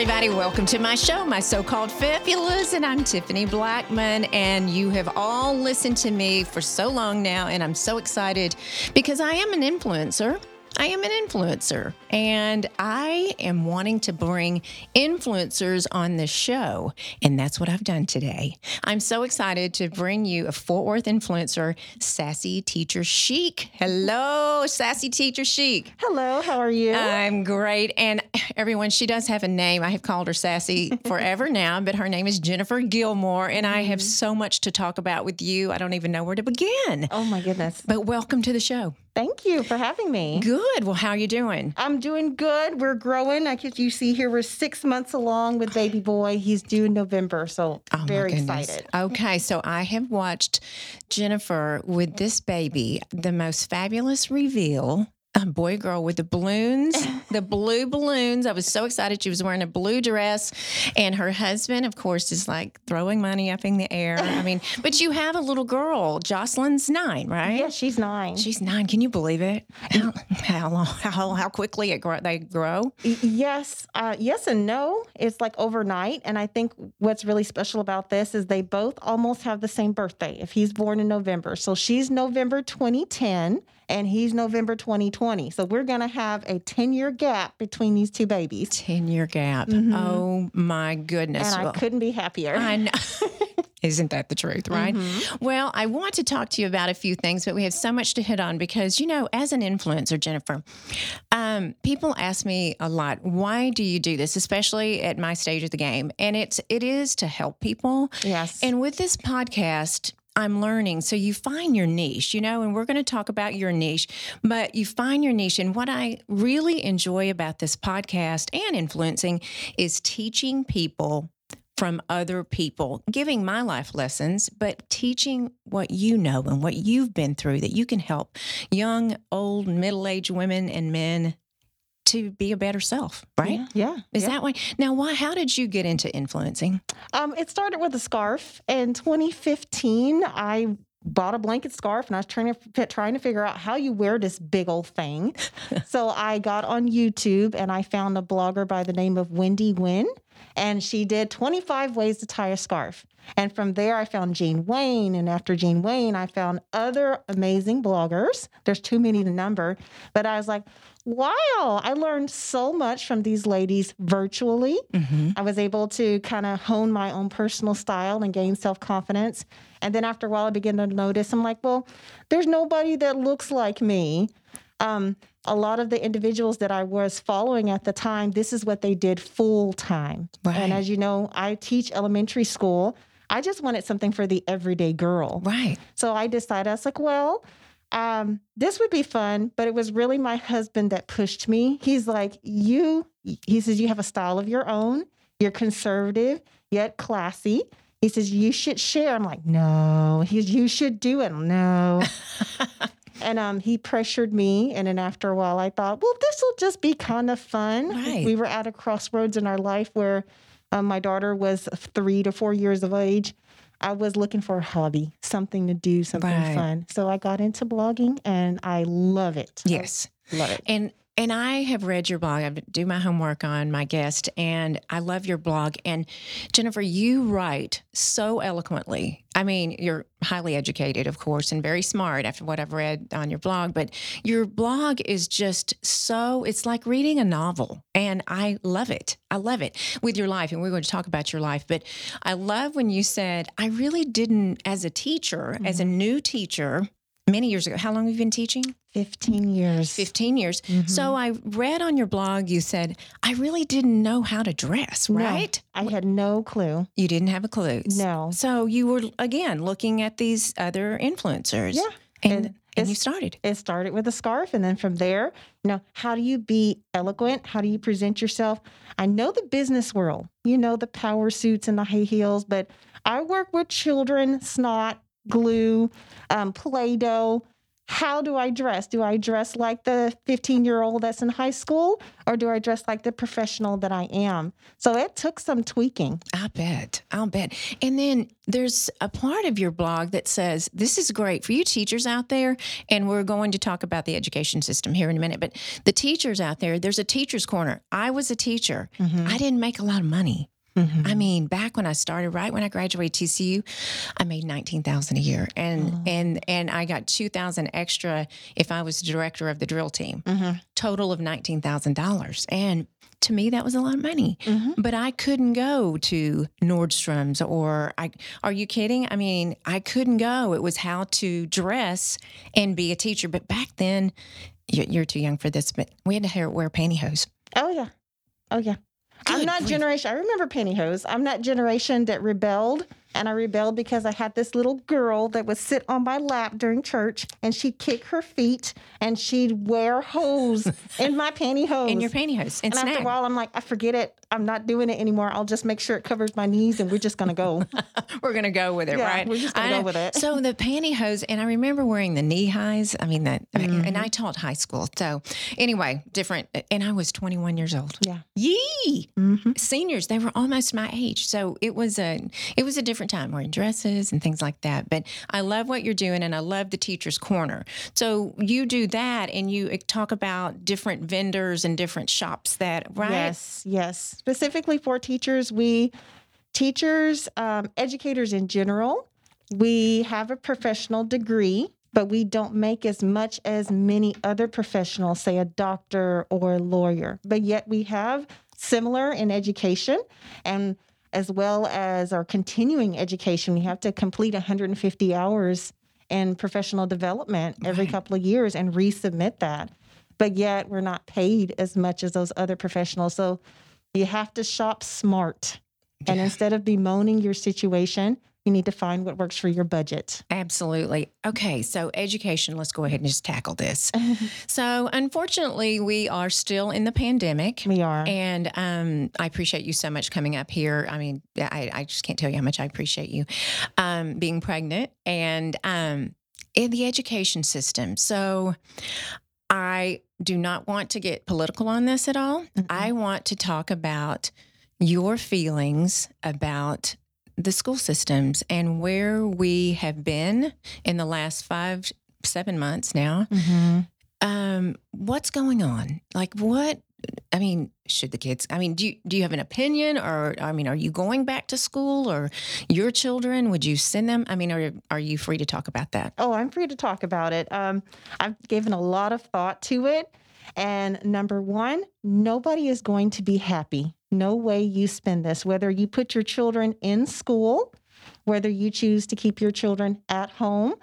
Everybody, welcome to my show, My So Called Fabulous, and I'm Tiffany Blackman. And you have all listened to me for so long now, and I'm so excited because I am an influencer. I am an influencer and I am wanting to bring influencers on the show. And that's what I've done today. I'm so excited to bring you a Fort Worth influencer, Sassy Teacher Chic. Hello, Sassy Teacher Chic. Hello, how are you? I'm great. And everyone, she does have a name. I have called her Sassy forever now, but her name is Jennifer Gilmore. And I have mm-hmm. so much to talk about with you. I don't even know where to begin. oh my goodness. But welcome to the show. Thank you for having me. Good. Well, how are you doing? I'm doing good. We're growing. I guess you see here we're six months along with baby boy. He's due in November, so Oh, very excited. Okay, so I have watched Jennifer with this baby, the most fabulous reveal. A boy girl with the balloons, the blue balloons. I was so excited. She was wearing a blue dress, and her husband, of course, is like throwing money up in the air. I mean, but you have a little girl. Jocelyn's nine, right? Yeah, she's nine. She's nine. Can you believe it? How how long, how, how quickly it grow, they grow? Yes, uh, yes, and no. It's like overnight, and I think what's really special about this is they both almost have the same birthday. If he's born in November, so she's November 2010, and he's November 2020. So we're gonna have a 10 year gap between these two babies, Ten year gap. Oh my goodness! Mm-hmm. and I Well, couldn't be happier. I know. Isn't that the truth, right? Mm-hmm. Well, I want to talk to you about a few things, but we have so much to hit on because, you know, as an influencer, Jennifer, um, people ask me a lot, why do you do this, especially at my stage of the game? And it's it is to help people. Yes. And with this podcast, I'm learning. So you find your niche, you know, and we're going to talk about your niche, but you find your niche. And what I really enjoy about this podcast and influencing is teaching people from other people, giving my life lessons, but teaching what you know and what you've been through that you can help young, old, middle aged women and men to be a better self, right? Yeah. Is yeah. that why? Now, why? How did you get into influencing? Um, it started with a scarf. In 2015, I bought a blanket scarf and I was trying to trying to figure out how you wear this big old thing. so I got on YouTube and I found a blogger by the name of Wendy Nguyen, and she did 25 ways to tie a scarf. And from there, I found Jane Wayne. And after Jane Wayne, I found other amazing bloggers. There's too many to number. But I was like, wow, I learned so much from these ladies virtually. I was able to kind of hone my own personal style and gain self confidence. And then after a while, I began to notice I'm like, well, there's nobody that looks like me. Um, a lot of the individuals that I was following at the time, this is what they did full time. Right. And as you know, I teach elementary school. I just wanted something for the everyday girl. Right. So I decided, I was like, well, um, this would be fun, but it was really my husband that pushed me. He's like, you, he says, you have a style of your own. You're conservative, yet classy. He says, you should share. I'm like, no. He's, you should do it. No. and um, he pressured me. And then after a while, I thought, well, this will just be kind of fun. Right. We were at a crossroads in our life where um, my daughter was three to four years of age. I was looking for a hobby, something to do, something Right. fun. So I got into blogging and I love it. Yes. Love it. And and I have read your blog. I do my homework on my guest, and I love your blog. And Jennifer, you write so eloquently. I mean, you're highly educated, of course, and very smart after what I've read on your blog. But your blog is just so, it's like reading a novel. And I love it. I love it with your life. And we're going to talk about your life. But I love when you said, I really didn't, as a teacher, as a mm-hmm. new teacher, many years ago, how long have you been teaching? 15 years. 15 years. Mm-hmm. So I read on your blog, you said, I really didn't know how to dress, No, right? I had no clue. You didn't have a clue. No. So you were, again, looking at these other influencers. Yeah. And, And and, you started. It started with a scarf. And then from there, you know, how do you be eloquent? How do you present yourself? I know the business world, you know, the power suits and the high heels, but I work with children, snot, glue, um, Play Doh. how do I dress? Do I dress like the 15 year old that's in high school or do I dress like the professional that I am? So it took some tweaking. I bet. I'll bet. And then there's a part of your blog that says this is great for you teachers out there. And we're going to talk about the education system here in a minute. But the teachers out there, there's a teacher's corner. I was a teacher, Mm-hmm. I didn't make a lot of money. Mm-hmm. I mean, back when I started, right when I graduated TCU, I made nineteen thousand a year, and oh. and and I got two thousand extra if I was director of the drill team. Mm-hmm. Total of nineteen thousand dollars, and to me that was a lot of money. Mm-hmm. But I couldn't go to Nordstrom's or I. Are you kidding? I mean, I couldn't go. It was how to dress and be a teacher. But back then, you're, you're too young for this. But we had to wear pantyhose. Oh, yeah. Oh, yeah. I'm not grief. generation. I remember pantyhose. I'm that generation that rebelled, and I rebelled because I had this little girl that would sit on my lap during church, and she'd kick her feet, and she'd wear hose in my pantyhose. In your pantyhose and, and after a while, I'm like, I forget it. I'm not doing it anymore. I'll just make sure it covers my knees, and we're just gonna go. we're gonna go with it, Yeah, right? we're just gonna I go with it. So the pantyhose, and I remember wearing the knee highs. I mean that, and Mm-hmm. I taught high school. So anyway, different. And I was 21 years old. Yeah. Yee! Mhm. Seniors, they were almost my age. So it was a, it was a different time wearing dresses and things like that. But I love what you're doing, and I love the teacher's corner. So you do that, and you talk about different vendors and different shops that, right? Yes, yes. Specifically for teachers, we teachers, um, educators in general, we have a professional degree, but we don't make as much as many other professionals, say a doctor or a lawyer. But yet we have similar in education and as well as our continuing education. We have to complete 150 hours in professional development every Right. couple of years and resubmit that. But yet we're not paid as much as those other professionals. So you have to shop smart. And Yeah. instead of bemoaning your situation, you need to find what works for your budget. Absolutely. Okay, so education, let's go ahead and just tackle this. so, unfortunately, we are still in the pandemic. We are. And um, I appreciate you so much coming up here. I mean, I, I just can't tell you how much I appreciate you um, being pregnant and um, in the education system. So, I do not want to get political on this at all. Mm-mm. I want to talk about your feelings about the school systems and where we have been in the last five, seven months now. Mhm. Um, what's going on? Like, what? I mean, should the kids? I mean, do you do you have an opinion, or I mean, are you going back to school, or your children? Would you send them? I mean, are are you free to talk about that? Oh, I'm free to talk about it. Um, I've given a lot of thought to it. And number one, nobody is going to be happy. No way you spend this, whether you put your children in school, whether you choose to keep your children at home.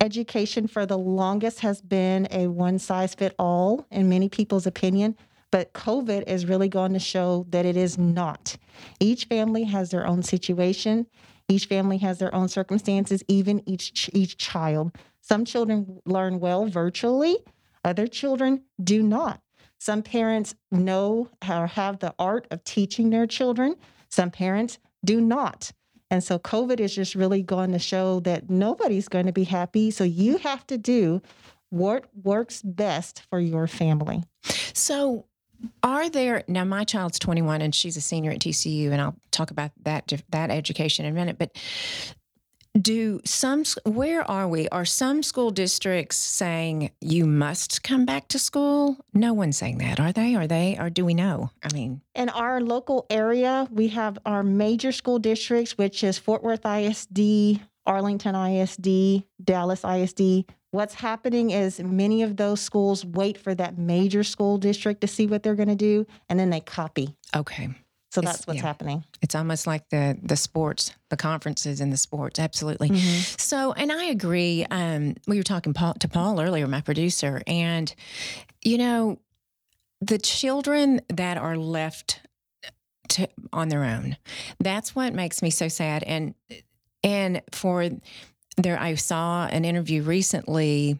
Education for the longest has been a one size fit all in many people's opinion, but COVID is really going to show that it is not. Each family has their own situation. Each family has their own circumstances, even each each child. Some children learn well virtually, other children do not. Some parents know or have the art of teaching their children. Some parents do not. And so COVID is just really going to show that nobody's going to be happy. So you have to do what works best for your family. So, are there now? My child's twenty one, and she's a senior at TCU, and I'll talk about that that education in a minute. But do some where are we? Are some school districts saying you must come back to school? No one's saying that are they? Are they? Or do we know? I mean In our local area, we have our major school districts, which is Fort Worth ISD, Arlington ISD, Dallas ISD. What's happening is many of those schools wait for that major school district to see what they're going to do, and then they copy. okay So It's- that's what's yeah. happening. it's almost like the the sports the conferences and the sports absolutely So, and I agree. Um, we were talking Paul, to Paul earlier, my producer, and you know, the children that are left to, on their own. That's what makes me so sad. And and for there, I saw an interview recently.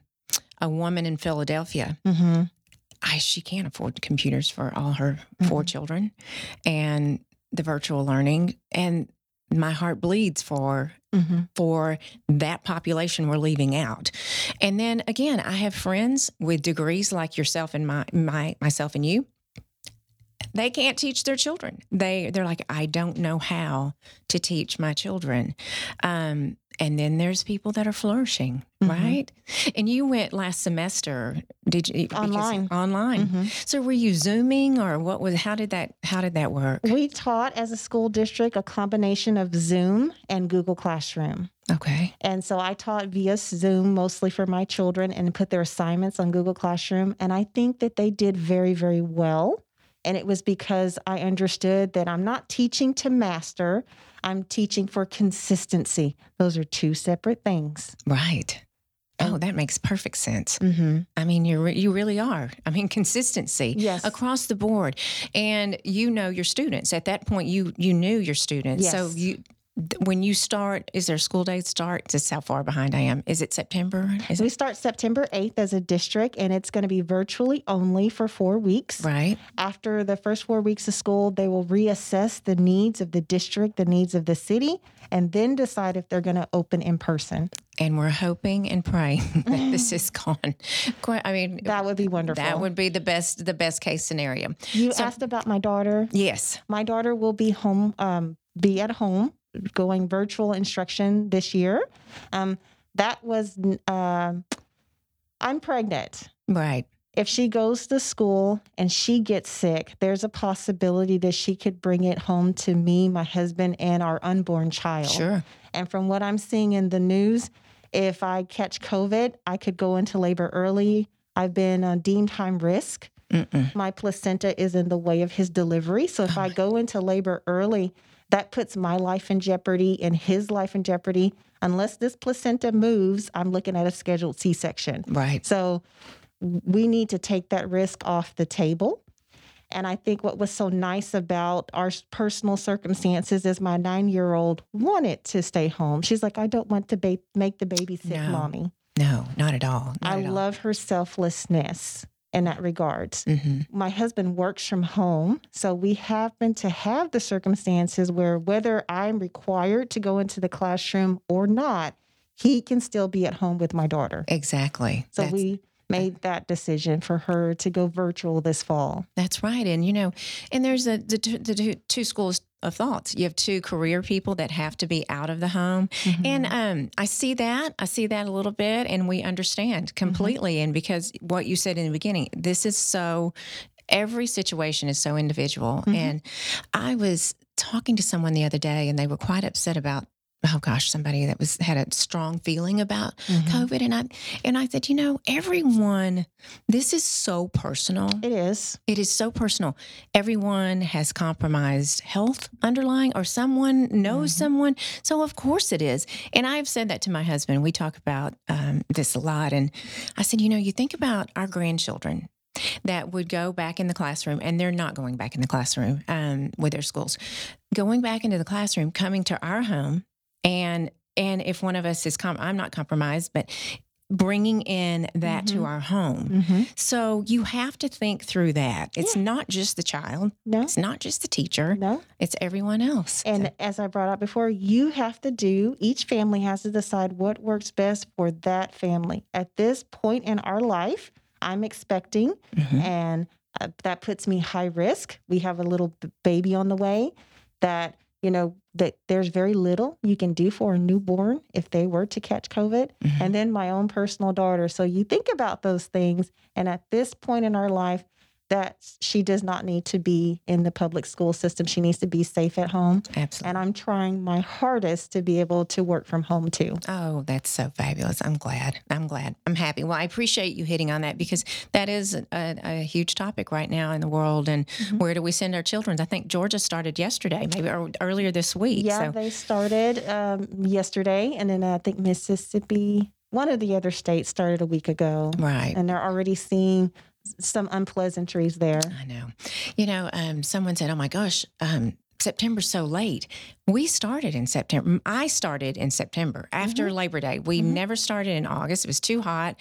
A woman in Philadelphia. Mm-hmm. I, she can't afford computers for all her 4 Mhm. children, and the virtual learning. And my heart bleeds for Mhm. for that population we're leaving out. And then again, I have friends with degrees like yourself and my, my myself and you. They can't teach their children. They they're like, I don't know how to teach my children. Um, and then there's people that are flourishing, Mhm. right? And you went last semester. Did you because- Online. Online. Mhm. So were you zooming or what was? How did that? How did that work? We taught as a school district a combination of Zoom and Google Classroom. Okay. And so I taught via Zoom mostly for my children and put their assignments on Google Classroom. And I think that they did very, very well. And it was because I understood that I'm not teaching to master, I'm teaching for consistency. Those are two separate things. Right. Oh, that makes perfect sense. Mm-hmm. I mean, you you really are. I mean, consistency Yes. across the board, and you know your students. At that point, you you knew your students. So you when you start, is there school day start? Just how far behind I am. Is it September? Is We it start September 8th as a district, and it's going to be virtually only for four weeks. right? After the first four weeks of school, they will reassess the needs of the district, the needs of the city, and then decide if they're going to open in person. And we're hoping and praying that this is gone. Quite, I mean, That would be wonderful. that would be the best the best case scenario. You so- asked about my daughter. Yes. My daughter will be home, um, be at home, going virtual instruction this year. Um, that was, um I'm pregnant. Right. If she goes to school and she gets sick, there's a possibility that she could bring it home to me, my husband, and our unborn child. Sure. And from what I'm seeing in the news, if I catch COVID, I could go into labor early. I've been uh, deemed high risk. Mm-mm. My placenta is in the way of his delivery. So if I go into labor early, that puts my life in jeopardy and his life in jeopardy. Unless this placenta moves, I'm looking at a scheduled C section. Right. So we need to take that risk off the table. And I think what was so nice about our personal circumstances is my nine year old wanted to stay home. She's like, I don't want to ba- make the baby sick, No, mommy. No, not at all. Not I at all. love her selflessness in that regard. Mhm. My husband works from home. So we happen to have the circumstances where whether I'm required to go into the classroom or not, he can still be at home with my daughter. Exactly. So That's- we made that decision for her to go virtual this fall. That's right. And, you know, and there's a, the, two- the two, schools of thoughts. You have two career people that have to be out of the home. And um, I see that. I see that a little bit. And we understand completely. And because what you said in the beginning, this is so, every situation is so individual. Mhm. And I was talking to someone the other day and they were quite upset about. Oh gosh, somebody that was had a strong feeling about Mhm. COVID, and I and I said, you know, everyone, this is so personal. It is. It is so personal. Everyone has compromised health underlying, or someone knows Mhm. someone. So, of course, it is. And I've said that to my husband. We talk about um, this a lot. And I said, you know, you think about our grandchildren that would go back in the classroom, and they're not going back in the classroom um, with their schools, going back into the classroom, coming to our home. And and if one of us is, com- I'm not compromised, but bringing in that to Mhm. our home. Mm-hmm. So you have to think through that. It's not just the child, No, it's not just the teacher, no. it's everyone else. And So- as I brought up before, you have to do, each family has to decide what works best for that family. At this point in our life, I'm expecting, Mhm. and uh, that puts me high risk. We have a little baby on the way that, you know, that there's very little you can do for a newborn if they were to catch COVID. Mhm. and then my own personal daughter. So you think about those things. And at this point in our life, that she does not need to be in the public school system. She needs to be safe at home. Absolutely. And I'm trying my hardest to be able to work from home too. Oh, that's so fabulous. I'm glad. I'm glad. I'm happy. Well, I appreciate you hitting on that because that is a, a huge topic right now in the world. And Mhm. where do we send our children? I think Georgia started yesterday, maybe or earlier this week. Yeah, so, they started um, yesterday. And then I think Mississippi, one of the other states started a week ago. right. And they're already seeing some unpleasantries there. I know. You know, um, someone said, "Oh my gosh, um, September's so late." We started in September. I started in September after Labor Day. We Mhm. never started in August. It was too hot.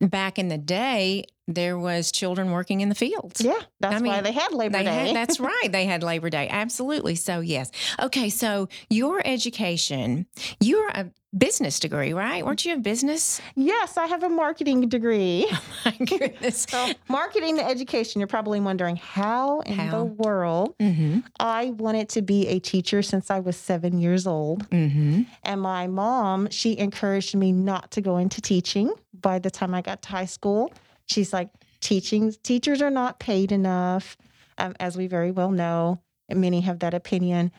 Back in the day, there was children working in the fields. Yeah, that's I why they had Labor They Day. had, that's right. They had Labor Day. Absolutely. So, yes. Okay. So, your education, you're a business degree, right? Weren't you a business? yes, I have a marketing degree. My goodness. So, marketing to education, you're probably wondering how in How? the world Mm I wanted to be a teacher since I was seven years old. hmm. Mm hmm. And my mom, she encouraged me not to go into teaching by the time I got to high school. She's like, teaching teachers are not paid enough, um, as we very well know. And many have that opinion.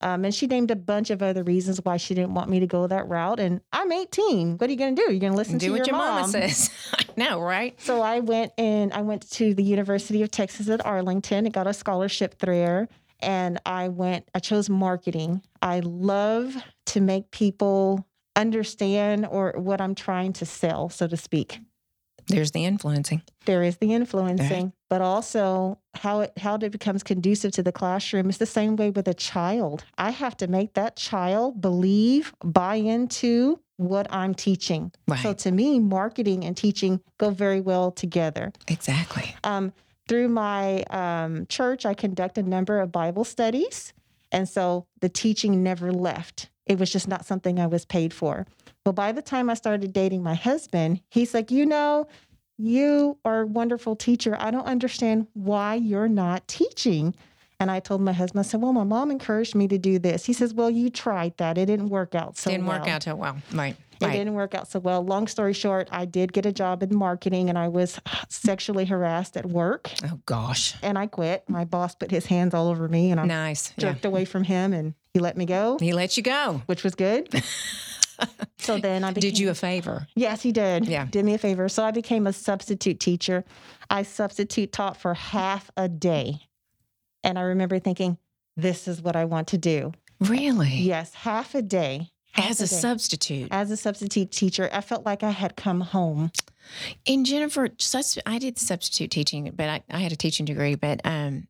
Um, and she named a bunch of other reasons why she didn't want me to go that route. And I'm 18. What are you going to do? You're going to listen Do to what your, your mom. mama says. I know, right? So I went and I went to the University of Texas at Arlington. I got a scholarship there and I went, I chose marketing. I love to make people understand or what I'm trying to sell, so to speak. There's the influencing. There is the influencing, but also how it how it becomes conducive to the classroom is the same way with a child. I have to make that child believe, buy into what I'm teaching. Right. So to me, marketing and teaching go very well together. exactly. Um, through my um, church, I conduct a number of Bible studies. And so the teaching never left. It was just not something I was paid for. Well, by the time I started dating my husband, he's like, you know, you are a wonderful teacher. I don't understand why you're not teaching. And I told my husband, I said, well, my mom encouraged me to do this. He says, well, you tried that. It didn't work out so Didn't well. work out so well. Right. It Right. didn't work out so well. Long story short, I did get a job in marketing and I was sexually harassed at work Oh, gosh. and I quit. My boss put his hands all over me and I Nice. Yeah. jerked away from him and he let me go, He let you go. which was good. so then I became, Did you a favor? Yes, he did. Yeah. Did me a favor. So I became a substitute teacher. I substitute taught for half a day. And I remember thinking, this is what I want to do. Really? Yes, half a day. As a substitute. as a substitute teacher, I felt like I had come home. And Jennifer, I did substitute teaching, but I, I had a teaching degree, but um,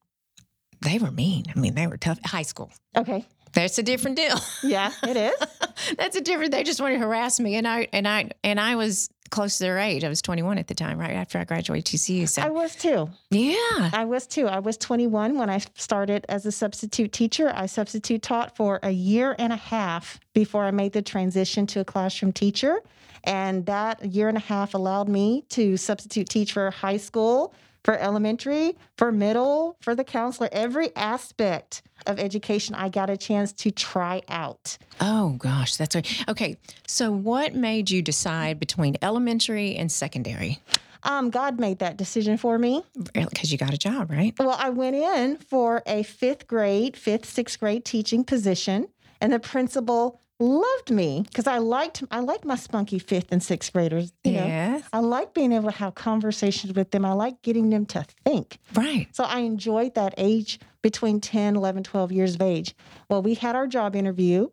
they were mean. I mean, they were tough. High school. Okay. That's a different deal. Yeah, it is. That's a different. They just wanted to harass me, and I and I and I was close to their age. I was 21 at the time, right after I graduated TCU. So I was too. yeah, I was too. I was 21 when I started as a substitute teacher. I substitute taught for a year and a half before I made the transition to a classroom teacher. And that year and a half allowed me to substitute teach for high school, for elementary, for middle, for the counselor, every aspect of education I got a chance to try out. Oh gosh, that's right. Okay, so what made you decide between elementary and secondary? Um, God made that decision for me. Because you got a job, right? Well, I went in for a fifth grade, fifth, sixth grade teaching position, and the principal loved me because I liked I liked my spunky fifth and sixth graders. You know, Yes. I like being able to have conversations with them. I like getting them to think. Right. So I enjoyed that age between 10, 11, 12 years of age. Well, we had our job interview,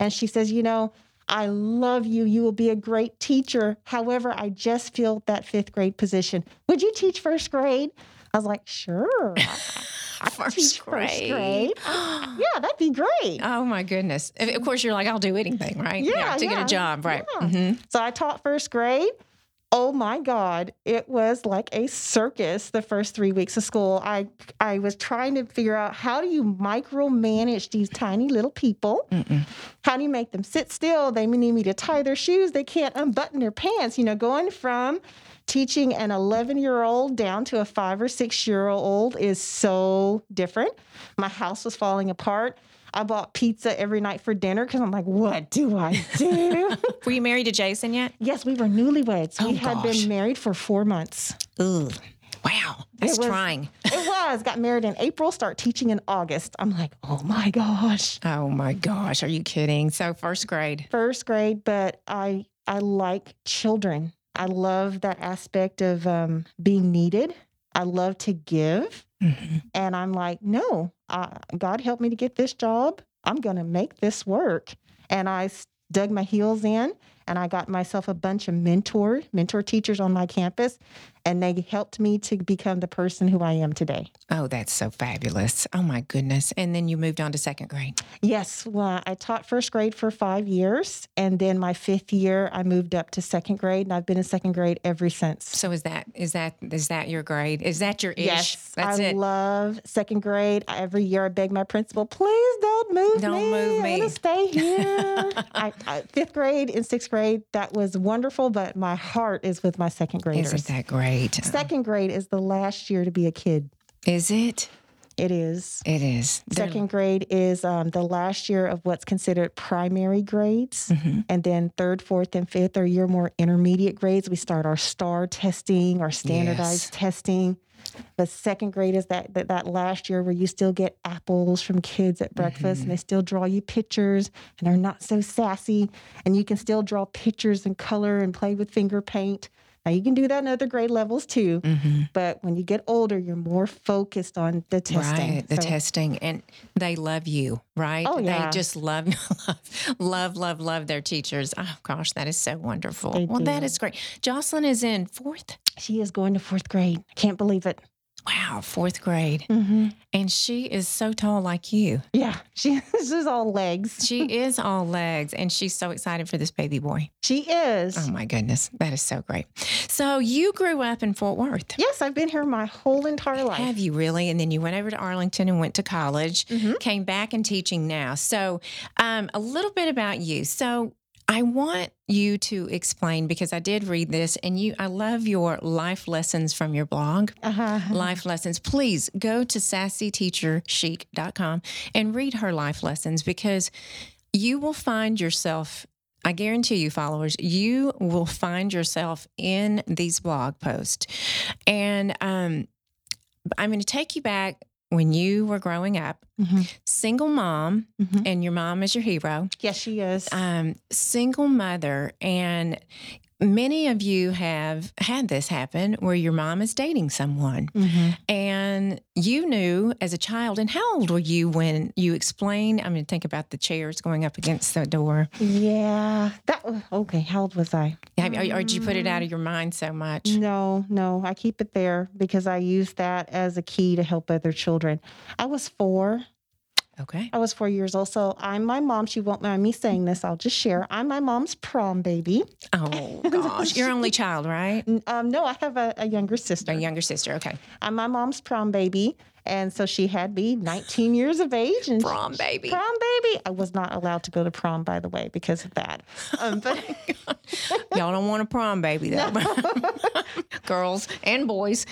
and she says, You know, I love you. You will be a great teacher. However, I just filled that fifth grade position. Would you teach first grade? I was like, Sure. I First teach first grade. grade. Yeah, that'd be great. Oh my goodness. Of course, you're like, I'll do anything, right? Yeah, to get a job, right? yeah. hmm So I taught first grade. Oh my God, it was like a circus the first three weeks of school. I I was trying to figure out how do you micromanage these tiny little people? Mm-mm. How do you make them sit still? They need me to tie their shoes. They can't unbutton their pants. You know, going from teaching an 11 year old down to a five or six year old is so different. My house was falling apart. I bought pizza every night for dinner because I'm like, what do I do? Were you married to Jason yet? yes, we were newlyweds. Oh, we had gosh. been married for four months. Ugh. Wow. That's was- trying. It was. Got married in April, start teaching in August. I'm like, oh my gosh. Oh my gosh. Are you kidding? So, first grade. First grade, but I I like children. I love that aspect of um, being needed. I love to give. Mhm. And I'm like, no, uh, God help me to get this job. I'm going to make this work. And I dug my heels in and I got myself a bunch of mentor mentor teachers on my campus, and they helped me to become the person who I am today. Oh, that's so fabulous. Oh my goodness. And then you moved on to second grade. Yes, well, I taught first grade for five years, and then my fifth year, I moved up to second grade, and I've been in second grade ever since. So is that is that is that your grade? Is that your ish? Yes, That's I it. love second grade. Every year, I beg my principal, please don't move Don't me. move I me." want to stay here. I, I, fifth grade and sixth grade, that was wonderful, but my heart is with my second graders. Isn't that great? Second grade is the last year to be a kid. Is it? It is. It is. Second grade is um, the last year of what's considered primary grades. Mhm. And then third, fourth, and fifth are your more intermediate grades. We start our STAAR testing, our standardized testing. But second grade is that, that that last year where you still get apples from kids at breakfast and they still draw you pictures and they're not so sassy. And you can still draw pictures and color and play with finger paint. Now you can do that in other grade levels too. Mhm. But when you get older, you're more focused on the testing. Right, the So- testing, and they love you, right? Oh, yeah. They just love, love, love, love, love their teachers. Oh gosh, that is so wonderful. They well, that do. is great. Jocelyn is in fourth. She is going to fourth grade. I can't believe it. Wow, fourth grade, Mm-hmm. and she is so tall like you. Yeah, she is all legs. She is all legs, and she's so excited for this baby boy. She is. Oh my goodness, that is so great. So you grew up in Fort Worth. yes, I've been here my whole entire life. Have you really? And then you went over to Arlington and went to college, Mhm. came back and teaching now. So, um, a little bit about you. So, I want you to explain because I did read this and you I love your life lessons from your blog. Uh-huh. Life lessons. Please go to sassyteacherchic.com and read her life lessons because you will find yourself I guarantee you, followers, you will find yourself in these blog posts. And um, I'm going to take you back when you were growing up, Mhm. single mom, Mhm. and your mom is your hero, Yes, she is. um, single mother. And many of you have had this happen where your mom is dating someone. Mhm. And you knew as a child, and how old were you when you explained? i mean think about the chairs going up against the door. Yeah, that was okay. How old was I? Have, or, or did you put it out of your mind so much? No, no, I keep it there because I use that as a key to help other children. I was four. Okay. I was four years old. So I'm my mom. She won't mind me saying this. I'll just share. I'm my mom's prom baby. Oh, gosh. Your only child, right? Um, no, I have a, a younger sister. A younger sister. Okay. I'm my mom's prom baby. And so she had me 19 years of age. And Prom baby. prom baby. I was not allowed to go to prom, by the way, because of that. Um, but Y'all don't want a prom baby, though. no. Girls and boys.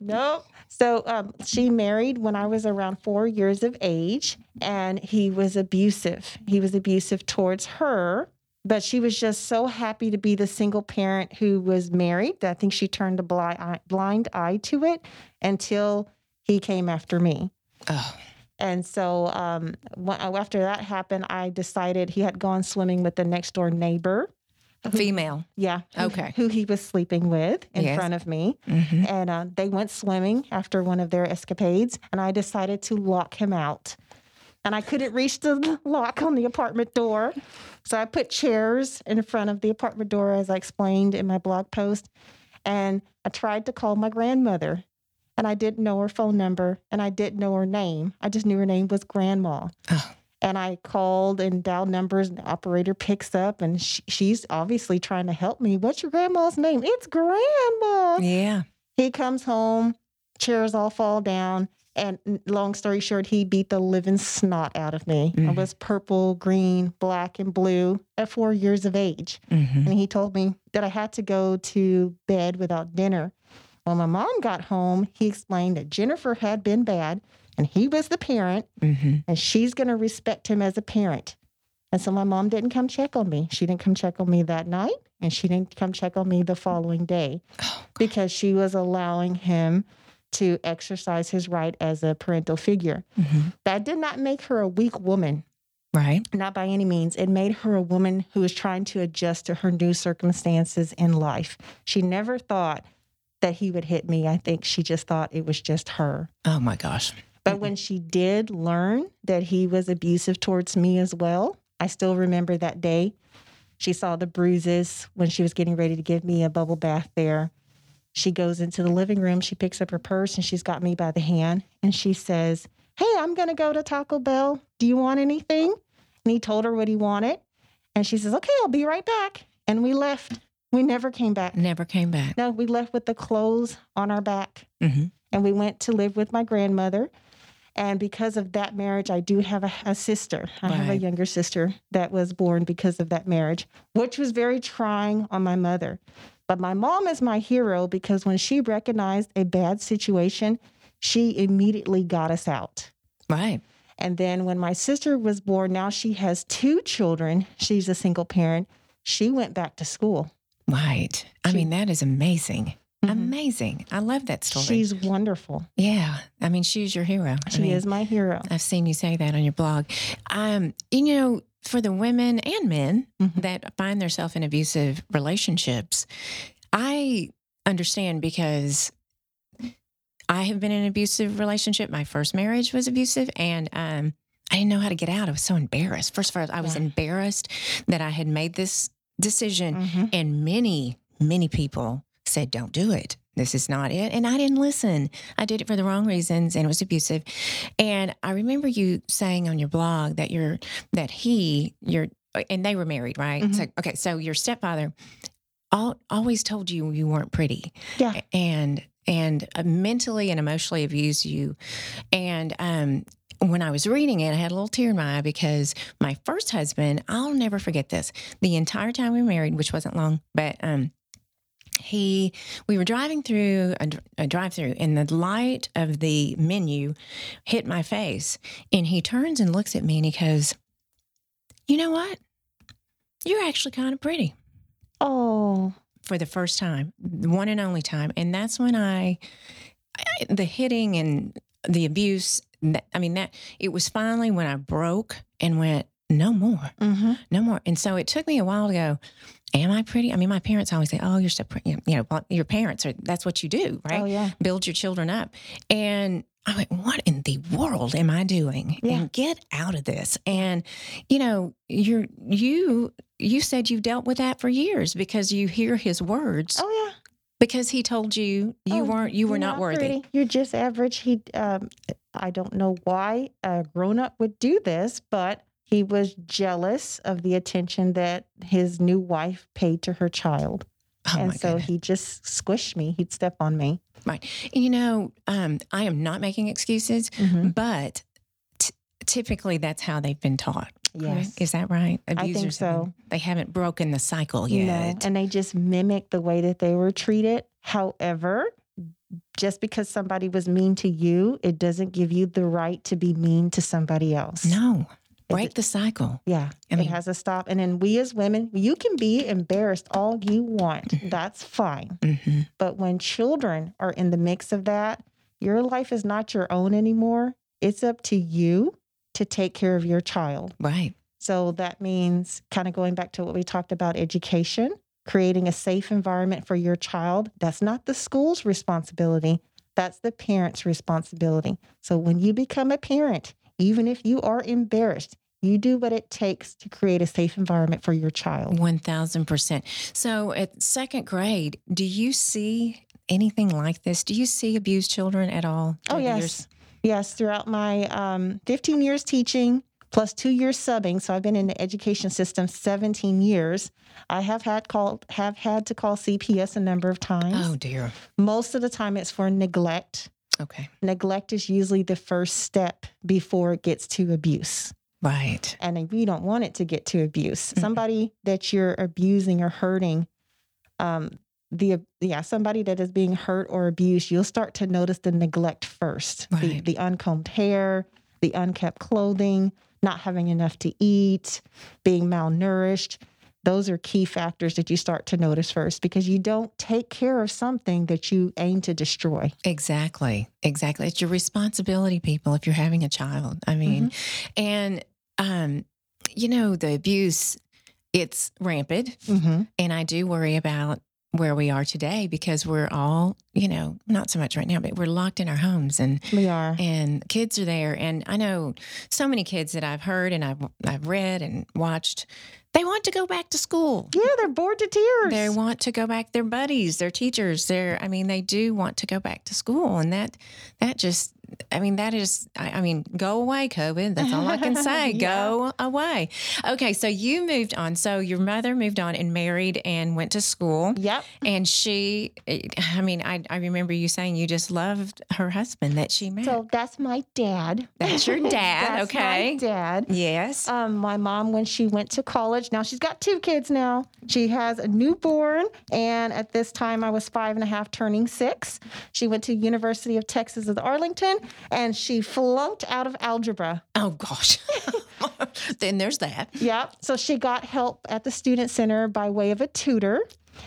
Nope. So um, she married when I was around four years of age, and he was abusive. He was abusive towards her, but she was just so happy to be the single parent who was married. that I think she turned a blind eye, blind eye to it until he came after me. Oh, And so um, after that happened, I decided he had gone swimming with the next door neighbor. Female. Yeah. who- Okay. Who he was sleeping with in Yes. front of me hmm and uh, they went swimming after one of their escapades and i decided to lock him out and i couldn't reach the lock on the apartment door so i put chairs in front of the apartment door as i explained in my blog post and i tried to call my grandmother and i didn't know her phone number and i didn't know her name i just knew her name was grandma Oh. And I called and dialed numbers, and the operator picks up, and sh she's obviously trying to help me. What's your grandma's name? It's Grandma. Yeah. He comes home, chairs all fall down. And long story short, he beat the living snot out of me. I Mhm. was purple, green, black, and blue at four years of age. hmm And he told me that I had to go to bed without dinner. When my mom got home, he explained that Jennifer had been bad and he was the parent hmm and she's going to respect him as a parent. And so my mom didn't come check on me. She didn't come check on me that night and she didn't come check on me the following day Oh, because she was allowing him to exercise his right as a parental figure. hmm That did not make her a weak woman, Right. not by any means. It made her a woman who was trying to adjust to her new circumstances in life. She never thought that he would hit me. I think she just thought it was just her. Oh my gosh. But when she did learn that he was abusive towards me as well, I still remember that day. She saw the bruises when she was getting ready to give me a bubble bath there. She goes into the living room, she picks up her purse, and she's got me by the hand. And she says, Hey, I'm going to go to Taco Bell. Do you want anything? And he told her what he wanted. And she says, Okay, I'll be right back. And we left. We never came back. Never came back. No, we left with the clothes on our back. hmm And we went to live with my grandmother. And because of that marriage, I do have a, a sister. I have a younger sister that was born because of that marriage, which was very trying on my mother. But my mom is my hero because when she recognized a bad situation, she immediately got us out. Right. And then when my sister was born, now she has two children. She's a single parent. She went back to school. Right. I She- mean, that is amazing. Mhm. Amazing. I love that story. She's wonderful. yeah. I mean, she's your hero. I She mean, is my hero. I've seen you say that on your blog. Um, you know, for the women and men Mhm. that find themselves in abusive relationships, I understand because I have been in an abusive relationship. My first marriage was abusive, and um, I didn't know how to get out. I was so embarrassed. First of all, I was Yeah. embarrassed that I had made this decision, Mhm. and many, many people said, "Don't do it. This is not it." And I didn't listen. I did it for the wrong reasons, and it was abusive. And I remember you saying on your blog that you're that he, your, and they were married, right? Mhm. So okay, so your stepfather all, always told you you weren't pretty, Yeah. and and uh, mentally and emotionally abused you. And um, when I was reading it, I had a little tear in my eye because my first husband, I'll never forget this. The entire time we were married, which wasn't long, but um, he, we were driving through a, a drive-through, and the light of the menu hit my face, and he turns and looks at me, and he goes, "You know what? You're actually kind of pretty." Oh, for the first time, the one and only time. And that's when I, I- the hitting and the abuse, I mean, that it was finally when I broke and went, no more, mm-hmm. no more. And so it took me a while to go, am I pretty? I mean, my parents always say, oh, you're so pretty. You know, your parents are, that's what you do, right? oh yeah. Build your children up. And I went, what in the world am I doing? Yeah. And get out of this. And, you know, you're, you, you said you dealt with that for years because you hear his words Oh yeah. because he told you you Oh, weren't, you were You're not, worthy. pretty. You're just average. He, um, I don't know why a grown up would do this, but he was jealous of the attention that his new wife paid to her child, Oh and so goodness. he just squished me. He'd step on me. Right. You know, um, I am not making excuses, but t- typically that's how they've been taught. Yes. Is that right? I think Abusers have so. been- they haven't broken the cycle No, yet. and they just mimic the way that they were treated. However, just because somebody was mean to you, it doesn't give you the right to be mean to somebody else. no, It- break the cycle. Yeah, I it has to stop. And then we as women, you can be embarrassed all you want. Mm-hmm. That's fine. hmm But when children are in the mix of that, your life is not your own anymore. It's up to you to take care of your child. Right. So that means kind of going back to what we talked about education, creating a safe environment for your child. That's not the school's responsibility, that's the parent's responsibility. So when you become a parent, even if you are embarrassed, you do what it takes to create a safe environment for your child. 1000%. So at second grade, do you see anything like this? Do you see abused children at all? Oh, yes. years? Yes, throughout my um, 15 years teaching plus two years subbing, so I've been in the education system 17 years. I have had called have had to call CPS a number of times. Oh, dear. Most of the time, it's for neglect. Okay. Neglect is usually the first step before it gets to abuse. Right. And we don't want it to get to abuse, Mhm. somebody that you're abusing or hurting, um, the yeah, somebody that is being hurt or abused, you'll start to notice the neglect first. The, the uncombed hair, the unkept clothing, not having enough to eat, being malnourished. Those are key factors that you start to notice first because you don't take care of something that you aim to destroy. Exactly. Exactly. It's your responsibility, people, if you're having a child. I mean, and, um, you know, the abuse, it's rampant. Mm-hmm. And I do worry about where we are today because we're all, you know, not so much right now, but we're locked in our homes and We are. and kids are there and I know so many kids that I've heard and I've I've read and watched they want to go back to school. Yeah, they're bored to tears. They want to go back their buddies, their teachers, their I mean they do want to go back to school and that that just I mean that is I, I mean go away COVID. That's all I can say. Yeah. Go away. Okay, so you moved on. So your mother moved on and married and went to school. Yep. And she, I mean, I, I remember you saying you just loved her husband that she met. So that's my dad. That's your dad, That's okay. My dad. yes. Um, my mom, when she went to college, now she's got two kids now. She has a newborn, and at this time I was five and a half, turning six. She went to University of Texas at Arlington, and she flunked out of algebra. oh, gosh. then there's that. Yep. So she got help at the student center by way of a tutor,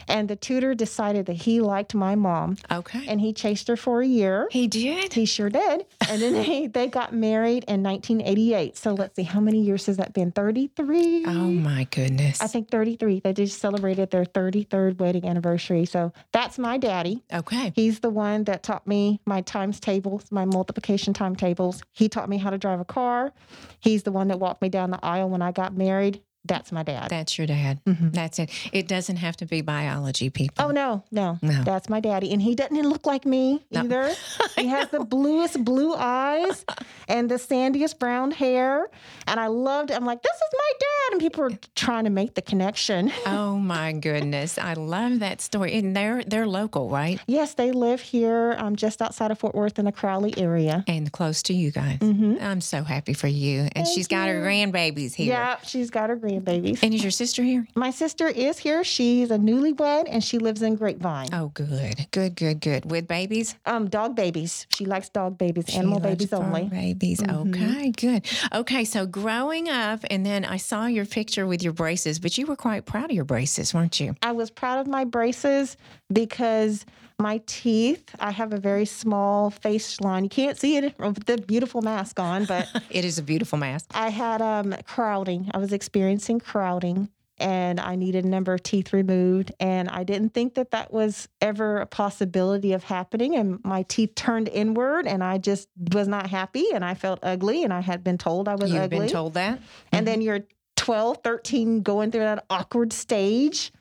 and the tutor decided that he liked my mom, Okay. and he chased her for a year. he did? He sure did. And then they, they got married in 1988. So let's see, how many years has that been? 33? Oh, my goodness. I think 33. They just celebrated their 33rd wedding anniversary. So that's my daddy. okay. He's the one that taught me my times tables, my multiplication timetables. He taught me how to drive a car. He's the one that walked me down the aisle when I got married. That's my dad. That's your dad. Mhm. That's it. It doesn't have to be biology, people. Oh no, no, No. that's my daddy, and he doesn't look like me No. either. He has the bluest blue eyes and the sandiest brown hair, and I loved. I'm like, this is my dad, and people are trying to make the connection. Oh my goodness. I love that story. And they're they're local, right? Yes, they live here, um, just outside of Fort Worth in the Crowley area. And close to you guys. Mm-hmm. I'm so happy for you. And Thank she's got her grandbabies here. Yeah, she's got her grandbabies. And is your sister here? My sister is here. She's a newlywed, and she lives in Grapevine. Oh, good, good, good, good. With babies, Um, dog babies. She likes dog babies, She animal babies only. Babies. Mhm. Okay, good. Okay, so growing up, and then I saw your picture with your braces, but you were quite proud of your braces, weren't you? I was proud of my braces because my teeth, I have a very small face line. You can't see it with the beautiful mask on, but It is a beautiful mask. I had um, crowding. I was experiencing crowding and I needed a number of teeth removed. And I didn't think that that was ever a possibility of happening. And my teeth turned inward and I just was not happy and I felt ugly and I had been told I was You've ugly. been told that. And then you're 12, 13, going through that awkward stage.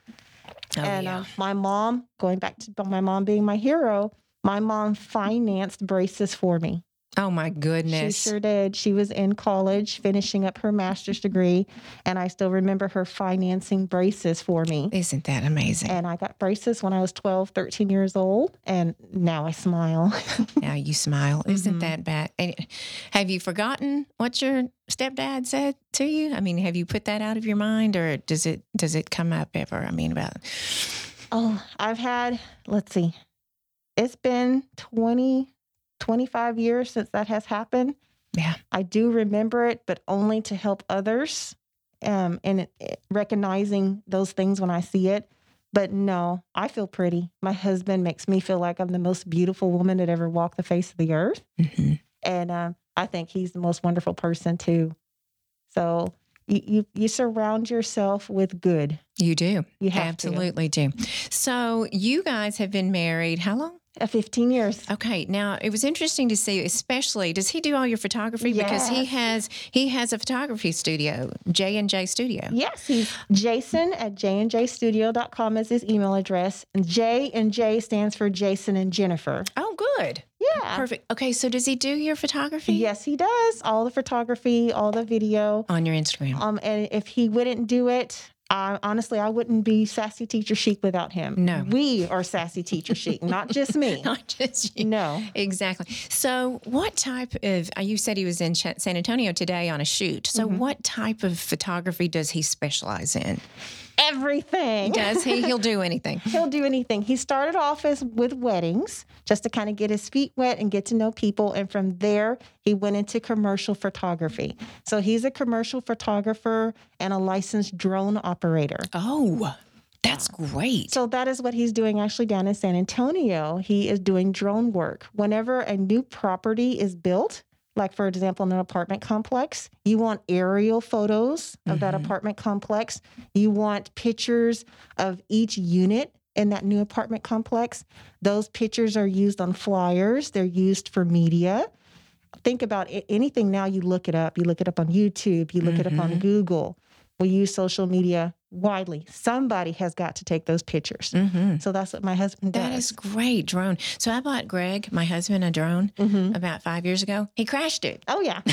Oh, and yeah. uh, my mom, going back to my mom being my hero, my mom financed braces for me. Oh my goodness. She sure did. She was in college finishing up her master's degree, and I still remember her financing braces for me. Isn't that amazing? And I got braces when I was 12, 13 years old, and now I smile. now you smile. Isn't Mhm. that bad? And have you forgotten what your stepdad said to you? I mean, have you put that out of your mind, or does it does it come up ever? I mean, about oh, I've had, let's see, it's been 20, 25 years since that has happened. Yeah. I do remember it, but only to help others um, and it- it- recognizing those things when I see it. But no, I feel pretty. My husband makes me feel like I'm the most beautiful woman that ever walked the face of the earth. Mhm. And um, I think he's the most wonderful person too. So you, you, you surround yourself with good. you do. You have to. Absolutely do. So you guys have been married how long? Uh, 15 years. Okay, now it was interesting to see, especially does he do all your photography because he has he has a photography studio, J and J Studio. Yes, he's Jason at jandjstudio.com is his email address. And J and J stands for Jason and Jennifer. Oh, good, Yeah. perfect. Okay, so does he do your photography? Yes, he does. All the photography, all the video. on your Instagram. Um, and if he wouldn't do it, I, honestly, I wouldn't be Sassy Teacher Chic without him. No. We are Sassy Teacher Chic, not just me. Not just you. No. Exactly. So, what type of, uh, you said he was in San Antonio today on a shoot. So, Mhm. what type of photography does he specialize in? Everything. He Does he? He'll do anything. He'll do anything. He started off as with weddings, just to kind of get his feet wet and get to know people. And from there, he went into commercial photography. So he's a commercial photographer and a licensed drone operator. Oh, that's great. So that is what he's doing actually down in San Antonio. He is doing drone work. Whenever a new property is built, like for example, in an apartment complex, you want aerial photos of that Mhm. apartment complex. You want pictures of each unit in that new apartment complex. Those pictures are used on flyers, they're used for media. Think about it, anything now, you look it up. You look it up on YouTube, you look it up on Mhm. Google. We use social media widely. Somebody has got to take those pictures. hmm So that's what my husband does. That is great. Drone. So I bought Greg, my husband, a drone Mhm. about five years ago. He crashed it. Oh, yeah.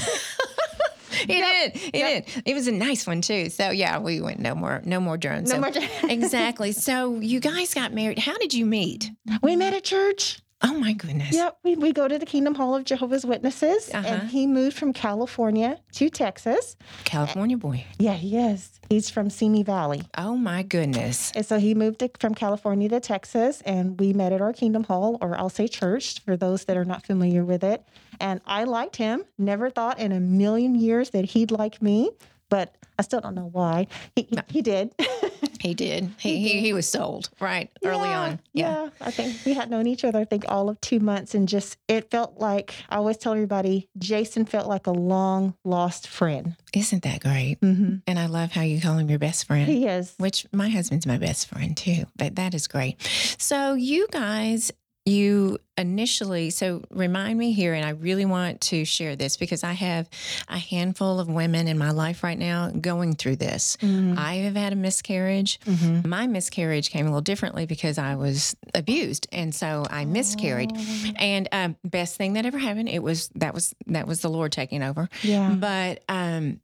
He did. He Yep. did. It was a nice one too. So yeah, we went no more, no more drones. No So- more exactly. So you guys got married. How did you meet? we met at church. Oh my goodness. Yep, we, we go to the Kingdom Hall of Jehovah's Witnesses, Uh-huh. and he moved from California to Texas. California boy. Yeah, he is. He's from Simi Valley. Oh my goodness. And so he moved to, from California to Texas, and we met at our Kingdom Hall, or I'll say church for those that are not familiar with it. And I liked him. Never thought in a million years that he'd like me, but still don't know why. He, he, he did. He did. He he, he was sold right early on. Yeah. Yeah. I think we had known each other, I think, all of two months. And just, it felt like, I always tell everybody, Jason felt like a long lost friend. Isn't that great? Mm-hmm. And I love how you call him your best friend. He is. which my husband's my best friend too. But that is great. So you guys, you initially, so remind me here, and I really want to share this because I have a handful of women in my life right now going through this. Mhm. I have had a miscarriage. Mhm. My miscarriage came a little differently because I was abused, and so I miscarried. Oh, And um, best thing that ever happened, it was that was that was the Lord taking over. yeah. But um,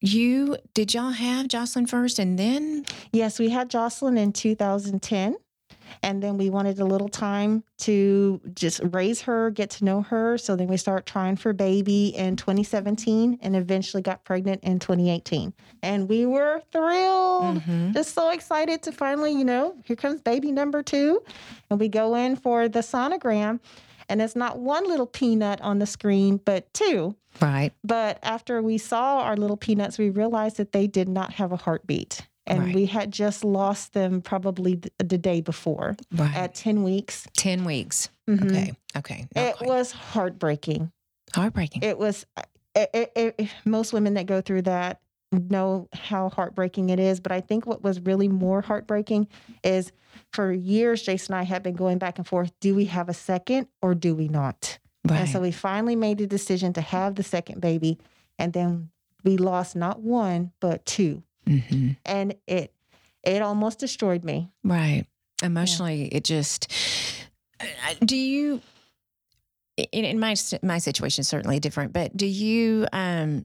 you did y'all have Jocelyn first, and then Yes, we had Jocelyn in 2010. And then we wanted a little time to just raise her, get to know her. So then we start trying for baby in 2017 and eventually got pregnant in 2018. And we were thrilled. Mhm. Just so excited to finally, you know, here comes baby number two. And we go in for the sonogram. And it's not one little peanut on the screen, but two. right. But after we saw our little peanuts, we realized that they did not have a heartbeat. And Right. we had just lost them probably th- the day before Right. at 10 weeks. 10 weeks. Mhm. Okay. Okay. Not It quite. was heartbreaking. heartbreaking. It was, it, it, it, most women that go through that know how heartbreaking it is. But I think what was really more heartbreaking is for years, Jason and I have been going back and forth do we have a second or do we not? right. And so we finally made the decision to have the second baby. And then we lost not one, but two. Hmm And it it almost destroyed me. Right. Emotionally, it just. Do you? In, in my my situation, is certainly different. But do you, um,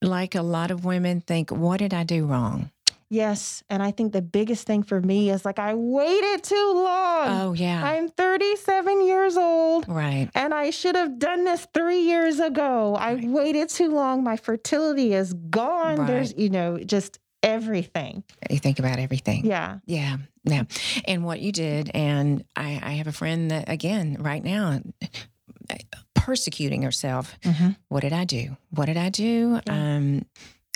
like a lot of women, think, "What did I do wrong?" Yes. And I think the biggest thing for me is like I waited too long. Oh yeah. I'm 37 years old. right. And I should have done this three years ago. I waited too long. My fertility is gone. Right. There's, you know, just everything. You think about everything. Yeah. Yeah, yeah. And what you did, and I, I have a friend that, again, right now, persecuting herself. What did I do? What did I do? Yeah. Um,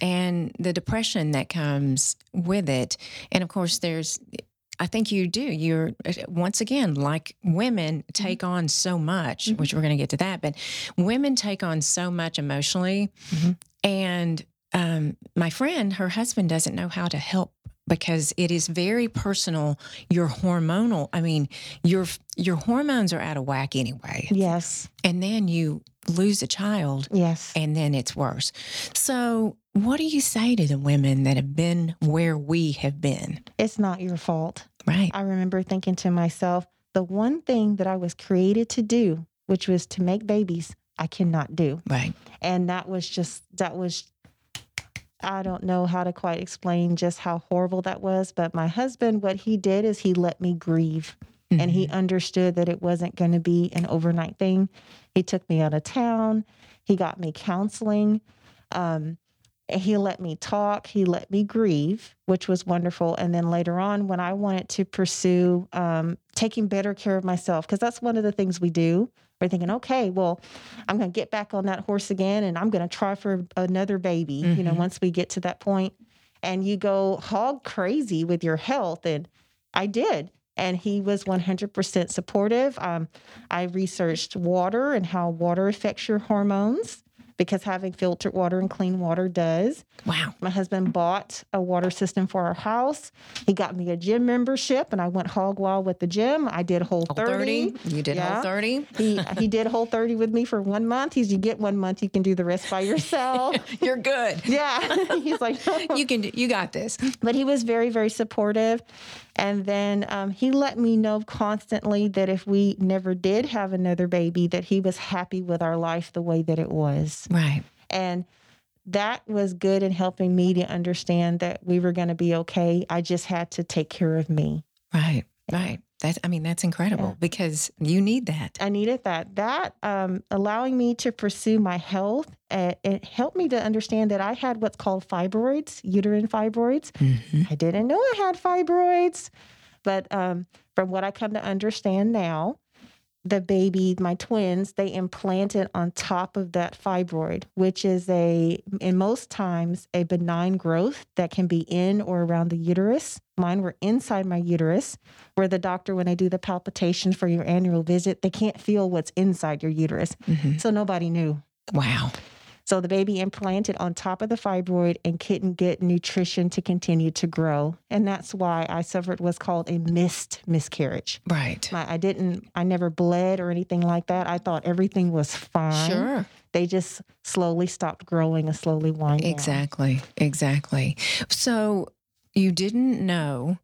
and the depression that comes with it. And of course, there's, I think you do. You're, once again, like women take on so much, Mhm. which we're going to get to that, but women take on so much emotionally. Mhm. And um, my friend, her husband doesn't know how to help because it is very personal. Your hormonal, I mean, your your hormones are out of whack anyway, Yes. and then you lose a child, Yes. and then it's worse. So, what do you say to the women that have been where we have been? It's not your fault. Right. I remember thinking to myself, the one thing that I was created to do, which was to make babies, I cannot do. Right. And that was just, that was, I don't know how to quite explain just how horrible that was. But my husband, what he did is he let me grieve and he Mhm. understood that it wasn't going to be an overnight thing. He took me out of town, he got me counseling. Um, he let me talk, he let me grieve, which was wonderful. And then later on, when I wanted to pursue um, taking better care of myself, because that's one of the things we do. We're thinking, okay, well, I'm going to get back on that horse again and I'm going to try for another baby, you know, Mhm. once we get to that point. And you go hog crazy with your health. And I did. And he was 100% supportive. Um, I researched water and how water affects your hormones because having filtered water and clean water does. Wow. My husband bought a water system for our house. He got me a gym membership, and I went hog wild with the gym. I did Whole 30. 30. You did Yeah. whole 30. He he did Whole 30 with me for one month. He's you get one month, you can do the rest by yourself. You're good. yeah, he's like, You can do- you got this. but he was very very supportive and then um, he let me know constantly that if we never did have another baby that he was happy with our life the way that it was Right. and that was good in helping me to understand that we were going to be okay i just had to take care of me Right. Right. That's I mean that's incredible Yeah. because you need that. i needed that that um, allowing me to pursue my health uh, it helped me to understand that i had what's called fibroids uterine fibroids Mhm. I didn't know I had fibroids, but um, from what I come to understand now, the baby, my twins, they implanted on top of that fibroid, which is a, in most times, a benign growth that can be in or around the uterus. Mine were inside my uterus, where the doctor, when they do the palpitation for your annual visit, they can't feel what's inside your uterus. Mhm. So nobody knew. Wow. So the baby implanted on top of the fibroid and couldn't get nutrition to continue to grow. And that's why I suffered what's called a missed miscarriage. Right. My, I didn't, I never bled or anything like that. I thought everything was fine. Sure. They just slowly stopped growing and slowly winding down. Exactly. Exactly. So you didn't know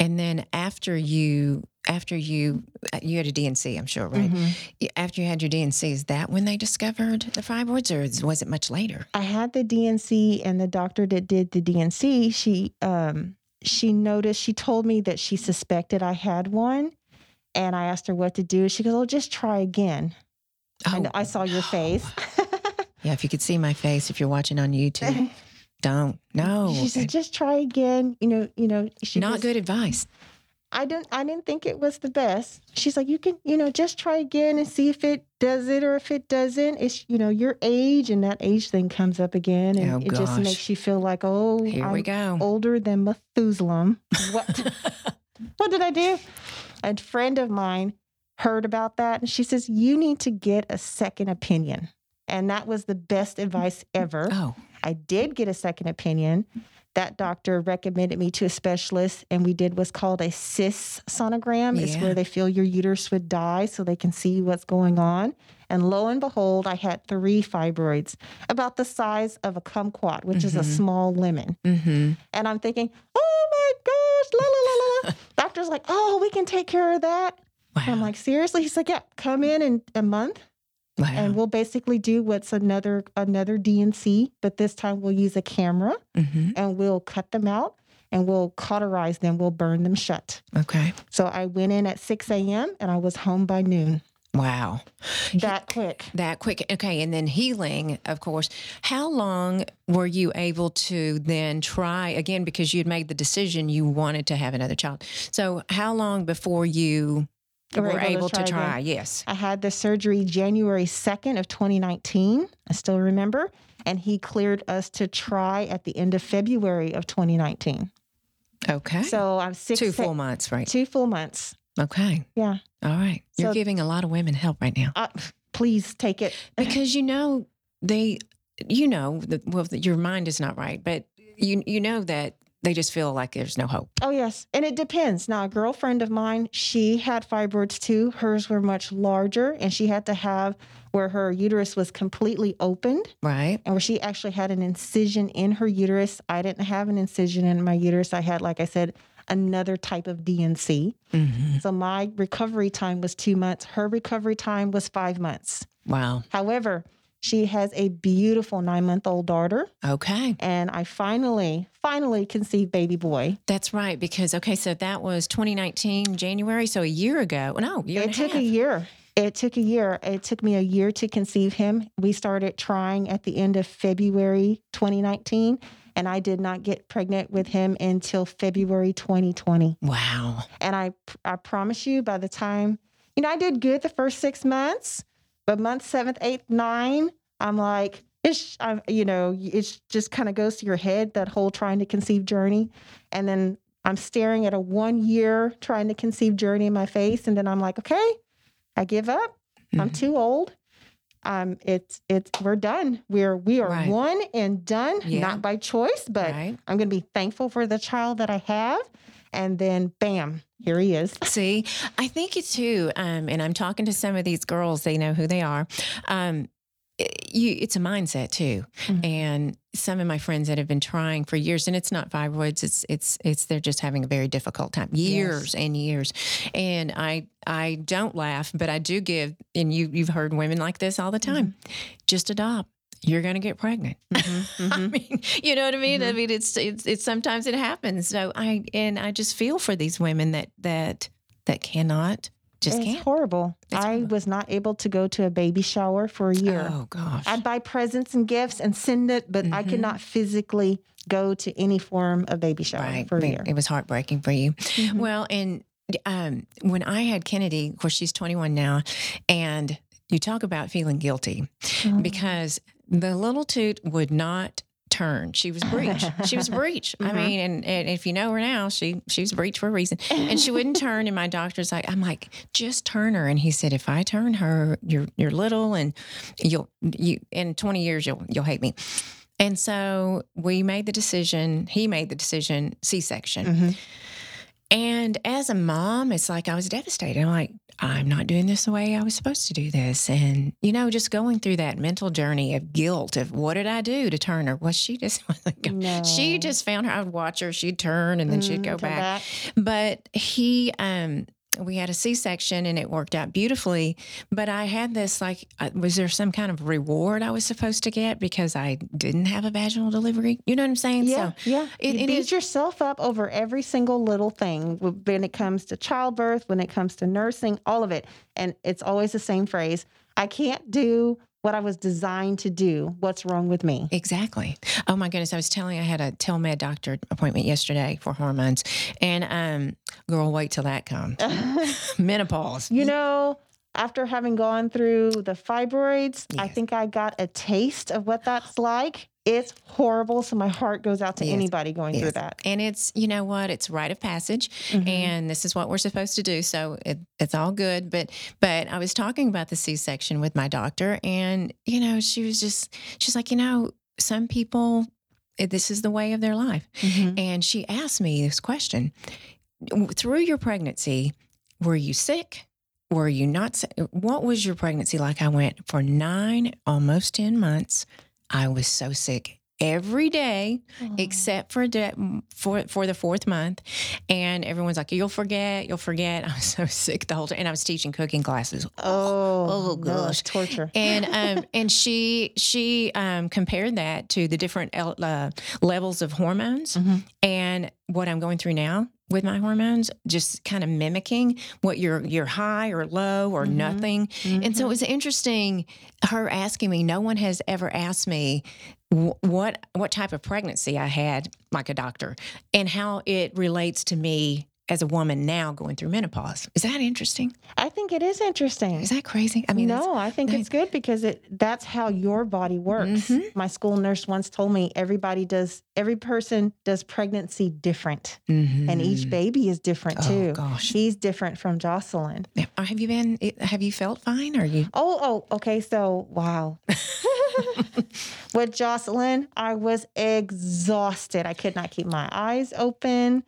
and then after you after you uh, you had a D&C, I'm sure, right? Mhm. After you had your D&C, is that when they discovered the fibroids, or was it much later? I had the D&C and the doctor that did the D&C, she um she noticed, she told me that she suspected I had one. And I asked her what to do. She goes, Oh, just try again. I, know- I saw your face. Yeah, if you could see my face, if you're watching on YouTube, don't. No, She said, just try again. You know, you know, she not was- good advice. I didn't I didn't think it was the best. She's like, you can, you know, just try again and see if it does it or if it doesn't. It's you know, your age and that age thing comes up again. And Oh, it just makes you feel like, oh, Here I'm we go. older than Methuselah. What what did I do? A friend of mine heard about that and she says, You need to get a second opinion. And that was the best advice ever. Oh, I did get a second opinion. That doctor recommended me to a specialist, and we did what's called a cyst sonogram. It's where they feel your uterus would die so they can see what's going on. And lo and behold, I had three fibroids, about the size of a kumquat, which is a Mhm. small lemon. mm-hmm. And I'm thinking, oh my gosh, la la la la. la. Doctor's like, oh, we can take care of that. wow. I'm like, seriously? He's like, yeah, come in in a month wow. and we'll basically do what's another another D&C, but this time we'll use a camera hmm and we'll cut them out and we'll cauterize them. We'll burn them shut. Okay. So I went in at 6 a.m. and I was home by noon. Wow. That quick. That quick. Okay. And then healing, of course. How long were you able to then try again? Because you had made the decision you wanted to have another child. So, how long before you were, able, to again. try? Yes. I had the surgery January 2nd of 2019. I still remember. And he cleared us to try at the end of February of 2019. Okay. So I'm six Two full months, right? two full months. Okay. Yeah. All right. You're So- giving a lot of women help right now Uh, please take it. because you know they, you know, the, well, your mind is not right, but you you know that they just feel like there's no hope. Oh, yes. And it depends. Now, a girlfriend of mine, she had fibroids too. Hers were much larger, and she had to have where her uterus was completely opened Right. and where she actually had an incision in her uterus. I didn't have an incision in my uterus. I had, like I said, another type of D&C. hmm So my recovery time was two months. Her recovery time was five months. Wow. However, she has a beautiful nine month old daughter, Okay. and I finally, finally conceived baby boy. That's right. Because, okay, so that was 2019, January. So a year ago. Oh, no, year it took a a year. It took a year. It took me a year to conceive him. We started trying at the end of February 2019, and I did not get pregnant with him until February 2020. Wow. And I, I promise you, by the time, you know, I did good the first six months, but month seventh, eighth, nine, I'm like, it's, I'm, you know, it just kind of goes to your head that whole trying to conceive journey, and then I'm staring at a one year trying to conceive journey in my face, and then I'm like, okay, I give up. I'm Mhm. too old. um, it's it's we're done. We're we are Right. one and done, Yeah. not by choice, but Right. I'm going to be thankful for the child that I have, and then bam, here he is. See, I think it too. Um, and I'm talking to some of these girls; they know who they are. Um, it- you, it's a mindset too. Mhm. And some of my friends that have been trying for years, and it's not fibroids; it's it's it's they're just having a very difficult time, years and years. And I I don't laugh, but I do give. And you you've heard women like this all the time. Just adopt. You're going to get pregnant. I mean, you know what I mean? I Mhm. mean, it's, it's it's sometimes it happens. So I and I just feel for these women that that that cannot just it's can't. horrible. It's I horrible. was not able to go to a baby shower for a year. Oh gosh. I'd buy presents and gifts and send it, but I could Mhm. not physically go to any form of baby shower right. for a It- year. It was heartbreaking for you. Mhm. Well, and um, when I had Kennedy, of course, she's 21 now, and you talk about feeling guilty Mhm. because the little toot would not turn. She was breech. she was breech. I Mhm. mean, and, and if you know her now, she she was breech for a reason. and she wouldn't turn. And my doctor's like, I'm like, just turn her. And he said, if I turn her, you're you're little, and you'll you in 20 years you'll you'll hate me. And so we made the decision. He made the decision, C-section. Mhm. And as a mom, it's like I was devastated. I'm like, I'm not doing this the way I was supposed to do this. And, you know, just going through that mental journey of guilt of what did I do to turn her? Was she just, No. she just found her, I would watch her, she'd turn and then she'd Mm, go come back. But he, um, we had a C-section and it worked out beautifully. But I had this like, uh, was there some kind of reward I was supposed to get because I didn't have a vaginal delivery? You know what I'm saying? Yeah, yeah. it- you it beat is- yourself up over every single little thing when it comes to childbirth, when it comes to nursing, all of it. And it's always the same phrase I can't do what I was designed to do. What's wrong with me? Exactly. Oh my goodness. I was telling I had a telemed doctor appointment yesterday for hormones. And um girl, wait till that comes. Menopause. you know, after having gone through the fibroids, I think I got a taste of what that's like. It's horrible. So my heart goes out to Yes. anybody going through that. And it's, you know what, it's rite of passage. Mhm. and this is what we're supposed to do so it, it's all good but but i was talking about the c-section with my doctor and you know she was just she's like you know some people eh, this is the way of their life Mhm. and she asked me this question through your pregnancy were you sick were you not sick? what was your pregnancy like i went for nine almost 10 months i was so sick every day except for de- for for the fourth month, and everyone's like, "You'll forget, you'll forget." I was so sick the whole time, and I was teaching cooking classes. Oh, Oh, no, gosh. it's torture. And um and she she um compared that to the different el- uh, levels of hormones, Mhm. and what I'm going through now with my hormones, just kind of mimicking what you're you're high or low or Mhm. nothing. And so it was interesting her asking me. No one has ever asked me wh- what what type of pregnancy I had, like a doctor, and how it relates to me as a woman now going through menopause. Is that interesting? I think it is interesting. Is that crazy? I mean, no, I think it's good because it that's how your body works. Mhm. My school nurse once told me everybody does every person does pregnancy different. And each Mhm. baby is different Oh too. gosh. He's different from Jocelyn. Yeah. Have you been? Have you felt fine? Or you? Oh, oh, okay. So, wow. With Jocelyn, I was exhausted. I could not keep my eyes open.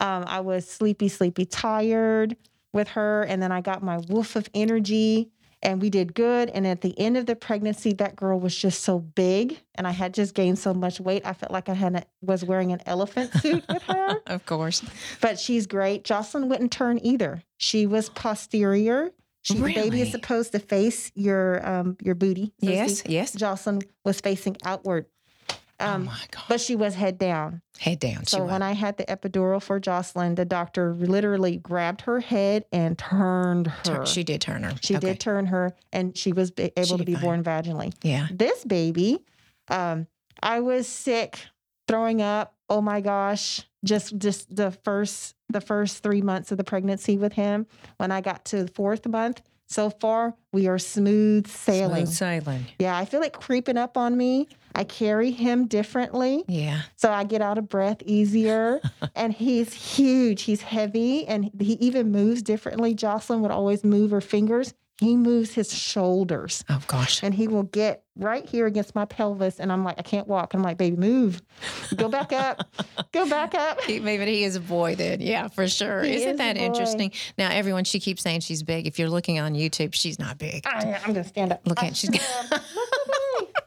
Um, I was sleepy, sleepy, tired with her. And then I got my woof of energy and we did good. And at the end of the pregnancy, that girl was just so big and I had just gained so much weight. I felt like I had a, was wearing an elephant suit with her. Of course. But she's great. Jocelyn wouldn't turn either. She was posterior. She, The baby is supposed to face your um your booty. so Yes. Yes. Jocelyn was facing outward. oh Um, my god. but she was head down. Head down. So when. I had the epidural for Jocelyn, the doctor literally grabbed her head and turned her. She did turn her. She Okay. did turn her, and she was able She to be fine. born vaginally. Yeah. This baby, um, I was sick, throwing up. Oh my gosh! Just just the first the first three months of the pregnancy with him. When I got to the fourth month, so far we are smooth sailing. Smooth sailing. Yeah, I feel like creeping up on me. I carry him differently, Yeah. so I get out of breath easier. and he's huge. He's heavy, and he even moves differently. Jocelyn would always move her fingers. He moves his shoulders Oh gosh. and he will get right here against my pelvis. And I'm like, I can't walk. I'm like, baby, move. Go back up. Go back up. He, maybe he is a boy then. Yeah, for sure. He Isn't is that interesting? Now, everyone, she keeps saying she's big. If you're looking on YouTube, she's not big. I, I'm going to stand up. Look at- she's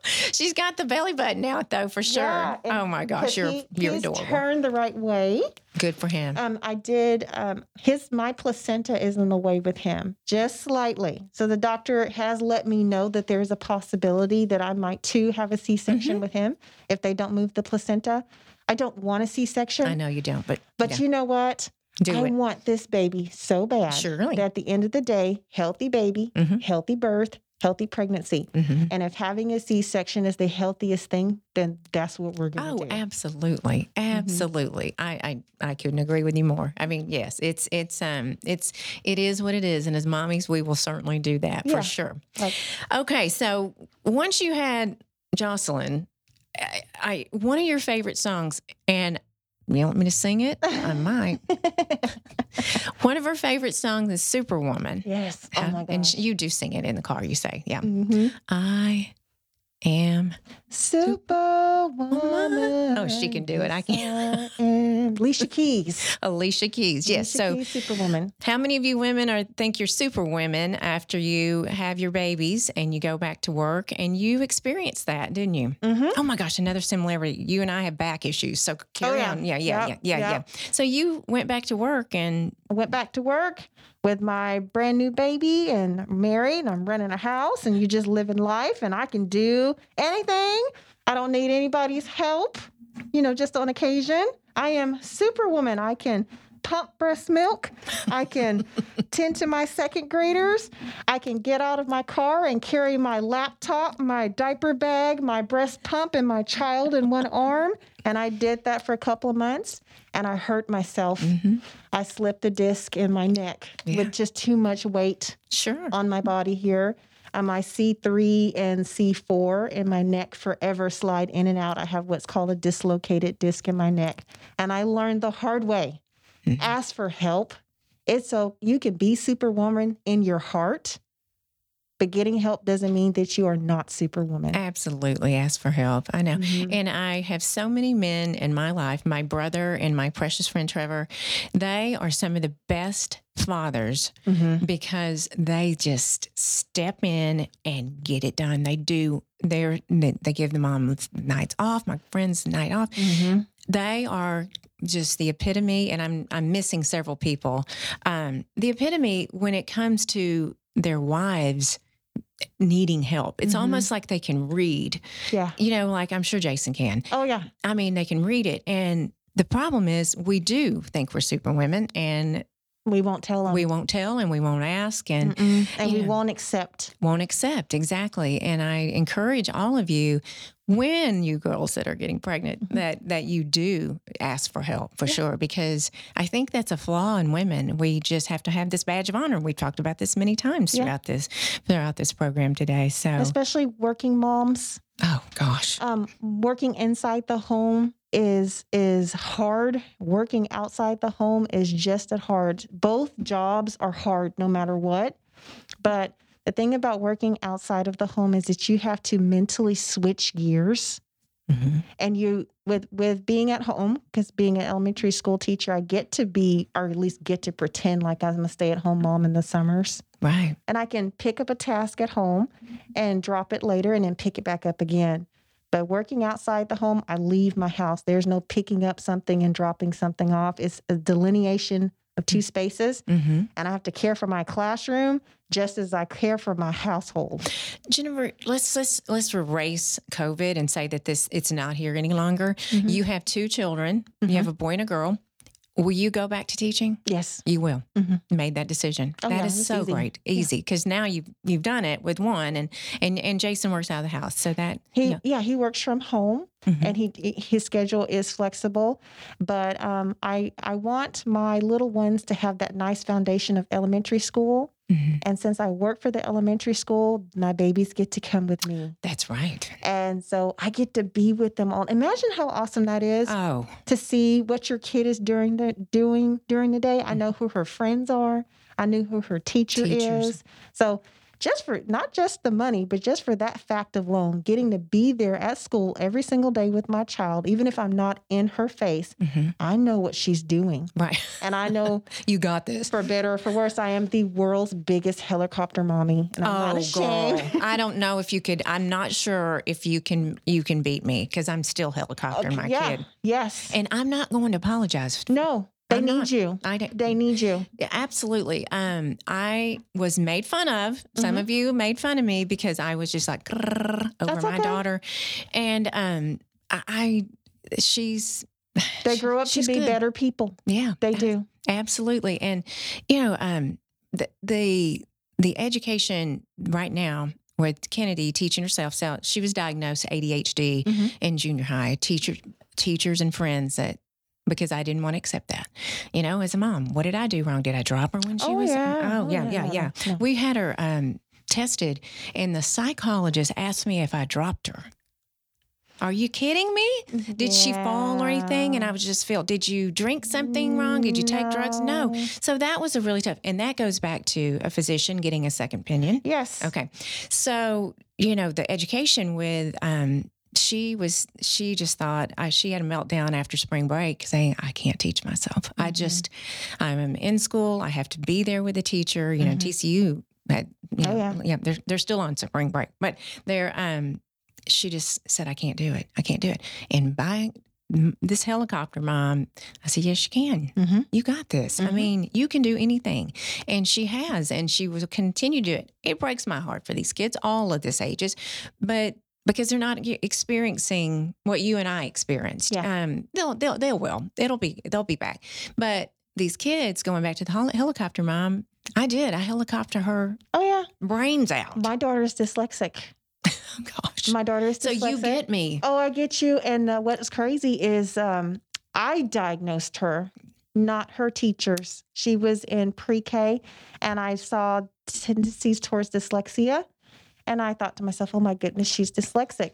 She's got the belly button out though, for sure. Yeah, oh my gosh, you're he- you're he's adorable. turned the right way. Good for him. Um, I did. Um, his my placenta is in the way with him, just slightly. So the doctor has let me know that there's a possibility that I might too have a C-section Mm-hmm. with him if they don't move the placenta. I don't want a C-section, I know you don't, but but yeah, you know what? do I it. want this baby so bad. Surely. That at the end of the day, healthy baby, Mhm. healthy birth, healthy pregnancy. Mhm. And if having a C-section is the healthiest thing, then that's what we're going Oh, to do. Oh, absolutely, Mm-hmm. absolutely. I, I I couldn't agree with you more. I mean, yes, it's it's um it's it is what it is, and as mommies, we will certainly do that Yeah. for sure. Like- okay, so once you had Jocelyn, I, I one of your favorite songs, and you want me to sing it? I might. one of her favorite songs is Superwoman. yes. Oh my and gosh. sh- you do sing it in the car. You say, "Yeah, hmm I am." Superwoman. Oh, she can do it. I can't. Alicia Keys. Alicia Keys. Yes. Alicia So, Keys, Superwoman. how many of you women are think you're superwomen after you have your babies and you go back to work and you experienced that, didn't you? Mm-hmm. Oh my gosh, another similarity. You and I have back issues. So carry yeah. on. Yeah, yeah, Yep, yeah, yeah, yep. yeah. So you went back to work and I went back to work with my brand new baby and married. And I'm running a house, and you just living life, and I can do anything. I don't need anybody's help. You know, just on occasion. I am Superwoman. I can pump breast milk. I can tend to my second graders. I can get out of my car and carry my laptop, my diaper bag, my breast pump, and my child in one arm. And I did that for a couple of months and I hurt myself. Mm-hmm. I slipped a disc in my neck Yeah. with just too much weight sure. on my body here. Um, my C3 and C4 in my neck forever slide in and out. I have what's called a dislocated disc in my neck. And I learned the hard way ask for help. It's so you can be superwoman in your heart, but getting help doesn't mean that you are not superwoman. Absolutely ask for help. I know. Mhm. And I have so many men in my life, my brother and my precious friend Trevor, they are some of the best fathers Mhm. because they just step in and get it done. They do they're they give the mom nights off, my friends night off. Mhm. They are just the epitome and I'm I'm missing several people. Um, the epitome when it comes to their wives needing help. It's Mhm. almost like they can read Yeah. you know, like I'm sure Jason can. Oh, yeah. I mean, they can read it. And the problem is, we do think we're super women and We won't tell them. we won't tell and we won't ask and Mm-mm. and we Yeah. won't accept. won't accept. Exactly. And I encourage all of you, when you girls that are getting pregnant, that, that you do ask for help for Yeah. sure, because I think that's a flaw in women. We just have to have this badge of honor. We've talked about this many times Yeah. throughout this, throughout this program today. So, Especially working moms. oh gosh. Um, working inside the home is is hard. Working outside the home is just as hard. Both jobs are hard no matter what. But the thing about working outside of the home is that you have to mentally switch gears. Mhm. And you with with being at home, because being an elementary school teacher, I get to be or at least get to pretend like I'm a stay-at-home mom in the summers. Right. and I can pick up a task at home and drop it later and then pick it back up again. But working outside the home, I leave my house. There's no picking up something and dropping something off. It's a delineation of two spaces, hmm and I have to care for my classroom just as I care for my household. Jennifer, let's let's let's erase COVID and say that this it's not here any longer. Mhm. You have two children. Mm-hmm. You have a boy and a girl. Will you go back to teaching? Yes. You will. Mhm. Made that decision. Oh, That yeah, is so easy. great, easy because now you've you've done it with one, and and and Jason works out of the house, so that He yeah. yeah, he works from home Mhm. and he his schedule is flexible. But um, I I want my little ones to have that nice foundation of elementary school. Mhm. And since I work for the elementary school, my babies get to come with me. that's right. And so I get to be with them all. Imagine how awesome that is Oh, to see what your kid is during the doing during the day. I know who her friends are. I knew who her teacher Teachers. is. So just for not just the money, but just for that fact of alone, getting to be there at school every single day with my child, even if I'm not in her face, hmm I know what she's doing. Right. And I know you got this. for better or for worse, I am the world's biggest helicopter mommy. And I'm not Oh, ashamed. girl. I don't know if you could. I'm not sure if you can. You can beat me because I'm still helicopter my yeah. kid, Yes. and I'm not going to apologize. no, they I'm need not. you. I don't. They need you. Yeah, absolutely. Um, I was made fun of. Some Mhm. of you made fun of me because I was just like over That's my okay. daughter, and um, I, I she's They grow up to be good. better people. Yeah, They do. absolutely. And you know, um, the the the education right now with Kennedy teaching herself, so she was diagnosed ADHD Mhm. in junior high. Teacher, teachers, and friends that. Because I didn't want to accept that, you know, as a mom, what did I do wrong? Did I drop her when she Oh, was? yeah. Oh, Oh, yeah, yeah, yeah, no, yeah. no. We had her um, tested, and the psychologist asked me if I dropped her. Are you kidding me? Did she fall or anything? And I was just feel, did you drink something wrong? Did you take drugs? No. No. So that was a really tough, and that goes back to a physician getting a second opinion. Yes. Okay. So, you know, the education with, um, she was, she just thought uh, she had a meltdown after spring break saying, I can't teach myself. I Mhm. just, I'm in school. I have to be there with the teacher. You know, Mhm. TCU, had, you Oh, know, yeah. yeah, they're, they're still on spring break, but they're, um, she just said, I can't do it. I can't do it. And by this helicopter mom, I said, yes, you can. Mm-hmm. You got this. I Mhm. mean, you can do anything. And she has, and she will continue to do it. It breaks my heart for these kids, all of this ages, but because they're not experiencing what you and I experienced. Yeah. Um, they'll, they'll, they'll will. It'll be, they'll be back. But these kids going back to the hel- helicopter mom, I did. I helicopter her Oh yeah. brains out. My daughter is dyslexic. Oh, gosh. My daughter is so dyslexic. you get me. Oh, I get you. And uh, what's crazy is um, I diagnosed her, not her teachers. She was in pre K, and I saw tendencies towards dyslexia. And I thought to myself, oh my goodness, she's dyslexic.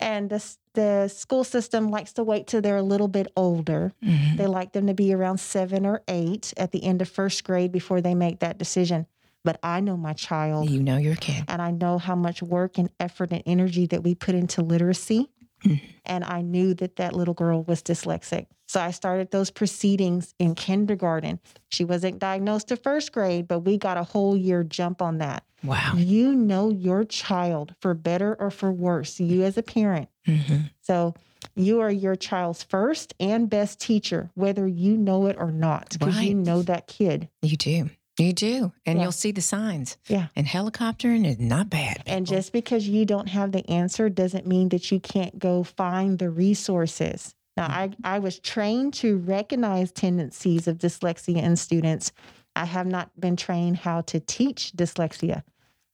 And this, the school system likes to wait till they're a little bit older. Mhm. They like them to be around seven or eight at the end of first grade before they make that decision. But I know my child You know your kid. and I know how much work and effort and energy that we put into literacy. Mhm. And I knew that that little girl was dyslexic. So I started those proceedings in kindergarten. She wasn't diagnosed to first grade, but we got a whole year jump on that. Wow. You know your child for better or for worse, you as a parent. hmm So you are your child's first and best teacher, whether you know it or not, because you know that kid. You do. You do. And Yeah. you'll see the signs. Yeah. And helicoptering is not bad. And just because you don't have the answer doesn't mean that you can't go find the resources. Now, mm. I, I was trained to recognize tendencies of dyslexia in students. I have not been trained how to teach dyslexia.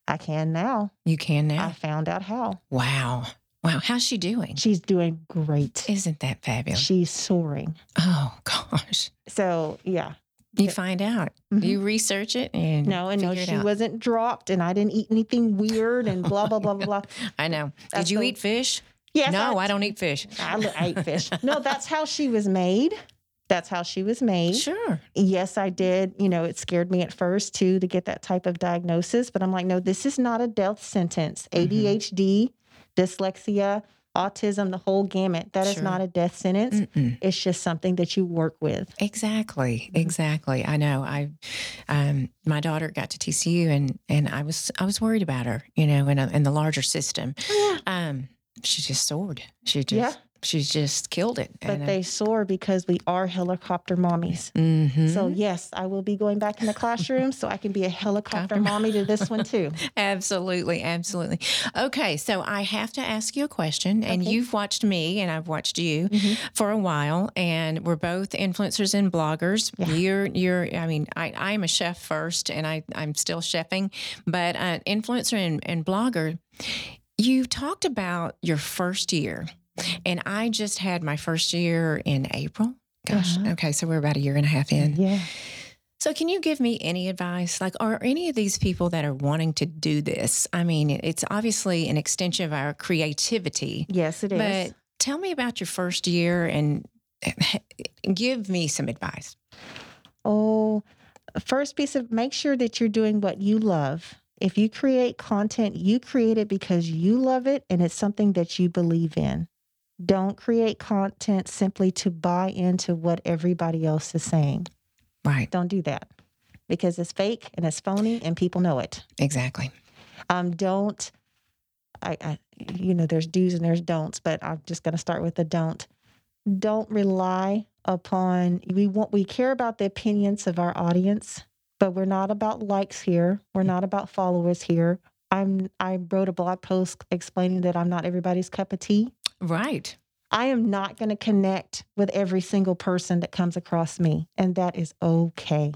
I can now. you can now? I found out how. Wow. Wow. How's she doing? She's doing great. Isn't that fabulous? She's soaring. Oh gosh. So, yeah. You find out. Mhm. You research it and No, and no, she wasn't dropped, and I didn't eat anything weird and blah, blah, blah, blah, blah. I know. That's Did you so- eat fish? Yes, no, I, don't eat fish. I, I ate fish. No, that's how she was made. That's how she was made. Sure. Yes, I did. You know, it scared me at first too to get that type of diagnosis, but I'm like, no, this is not a death sentence. ADHD, dyslexia, autism, the whole gamut. That is Sure. not a death sentence. Mm-mm. It's just something that you work with. Exactly. Mhm. Exactly. I know. I, um, my daughter got to TCU and and I was I was worried about her. You know, in a, in the larger system. Um, she just soared. She just Yeah. She just killed it. But they soar because we are helicopter mommies. hmm So yes, I will be going back in the classroom so I can be a helicopter Copter- mommy to this one too. Absolutely, absolutely. Okay, so I have to ask you a question, and Okay. you've watched me, and I've watched you Mhm. for a while, and we're both influencers and bloggers. Yeah. You're, you're. I mean, I, I'm a chef first, and I, I'm still chefing, but uh, influencer and, and blogger. You talked about your first year, and I just had my first year in April. Gosh, Uh-huh. okay, so we're about a year and a half in. Yeah. So, can you give me any advice? Like, are any of these people that are wanting to do this? I mean, it's obviously an extension of our creativity, Yes, it is. but tell me about your first year and give me some advice. Oh, first piece of make sure that you're doing what you love. If you create content, you create it because you love it and it's something that you believe in. Don't create content simply to buy into what everybody else is saying. Right. Don't do that because it's fake and it's phony and people know it. Exactly. Um, don't, I, I, you know, there's do's and there's don'ts, but I'm just going to start with the don't. Don't rely upon, we want, we care about the opinions of our audience, but we're not about likes here. We're not about followers here. I'm, I wrote a blog post explaining that I'm not everybody's cup of tea. Right. I am not going to connect with every single person that comes across me, and that is okay.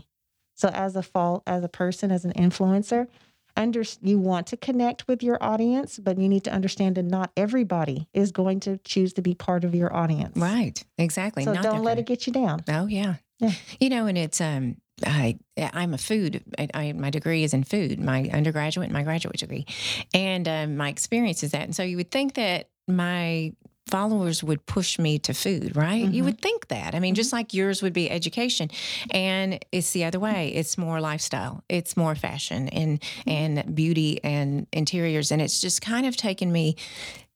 So, as a fall, as a person, as an influencer, under you want to connect with your audience, but you need to understand that not everybody is going to choose to be part of your audience. Right. Exactly. So Not don't let it get you down. Oh yeah. Yeah. You know, and it's um I I'm a food I, I my degree is in food, my undergraduate and my graduate degree. And um, my experience is that. And so you would think that my followers would push me to food, right? You Mhm. would think that. I mean, just like yours would be education. And it's the other way. It's more lifestyle. It's more fashion and and beauty and interiors and it's just kind of taken me,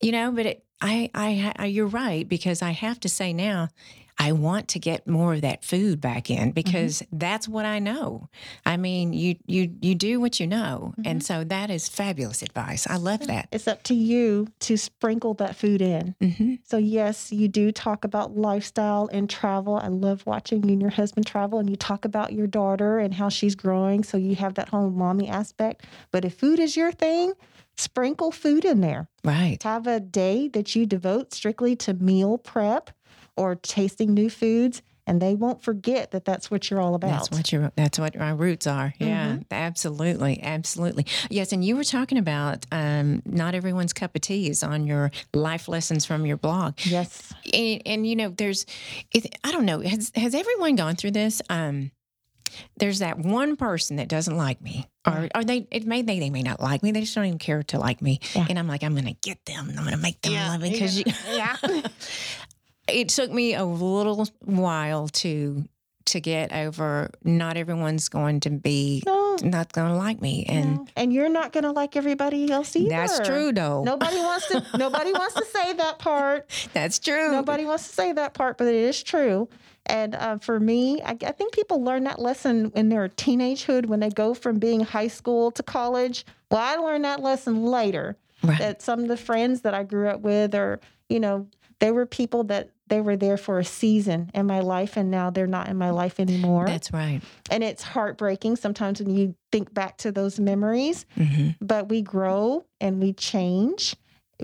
you know, but it I I, I you're right because I have to say now I want to get more of that food back in because that's what I know. I mean, you you you do what you know, and so that is fabulous advice. I love that. It's up to you to sprinkle that food in. hmm So, yes, you do talk about lifestyle and travel. I love watching you and your husband travel, and you talk about your daughter and how she's growing. So, you have that whole mommy aspect. But if food is your thing, sprinkle food in there. Right. Have a day that you devote strictly to meal prep or tasting new foods, and they won't forget that that's what you're all about. That's what your that's what our roots are. Yeah, absolutely, absolutely. Yes, and you were talking about um, not everyone's cup of tea is on your life lessons from your blog. yes. and, and you know there's it, i don't know has has everyone gone through this um there's that one person that doesn't like me or or they it may they, they may not like me they just don't even care to like me Yeah. and i'm like i'm gonna get them i'm gonna make them Yeah, love me because yeah. it took me a little while to to get over not everyone's going to be No. not gonna like me and no. and you're not going to like everybody else either. that's true though Nobody wants to. nobody wants to say that part. that's true Nobody wants to say that part, but it is true. And uh, for me, I, I think people learn that lesson in their teenagehood when they go from being high school to college. Well, I learned that lesson later. right That some of the friends that I grew up with, or you know, they were people that they were there for a season in my life, and now they're not in my life anymore. that's right and it's heartbreaking sometimes when you think back to those memories hmm but we grow and we change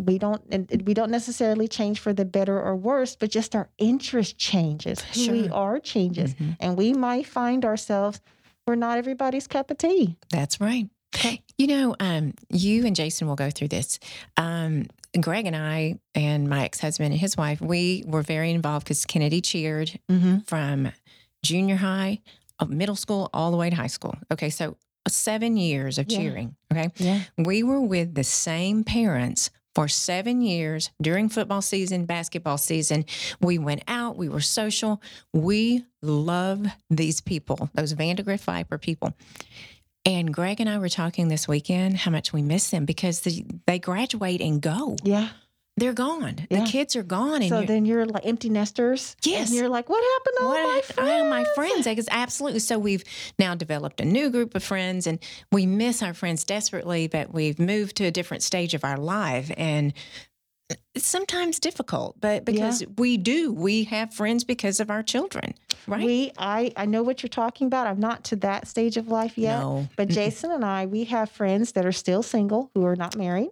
we don't and we don't necessarily change for the better or worse but just our interest changes who we are changes Mhm. and we might find ourselves we're not everybody's cup of tea That's right. You know, um, you and Jason will go through this. Um, Greg and I and my ex husband and his wife, we were very involved because Kennedy cheered mm-hmm. from junior high, uh, middle school, all the way to high school. Okay, so seven years of Yeah. cheering. Okay, yeah we were with the same parents for seven years during football season, basketball season. We went out, we were social. We love these people, those Vandegrift Viper people. And Greg and I were talking this weekend how much we miss them because the, they graduate and go. yeah They're gone. Yeah. The kids are gone. And so you're- then you're like empty nesters Yes. and you're like what happened to all my what friends oh, are my friends? Because absolutely. So we've now developed a new group of friends, and we miss our friends desperately. But we've moved to a different stage of our life, and it's sometimes difficult. But because we do, we have friends because of our children, right? we i i know what you're talking about i'm not to that stage of life yet No. But Jason and I, we have friends that are still single who are not married.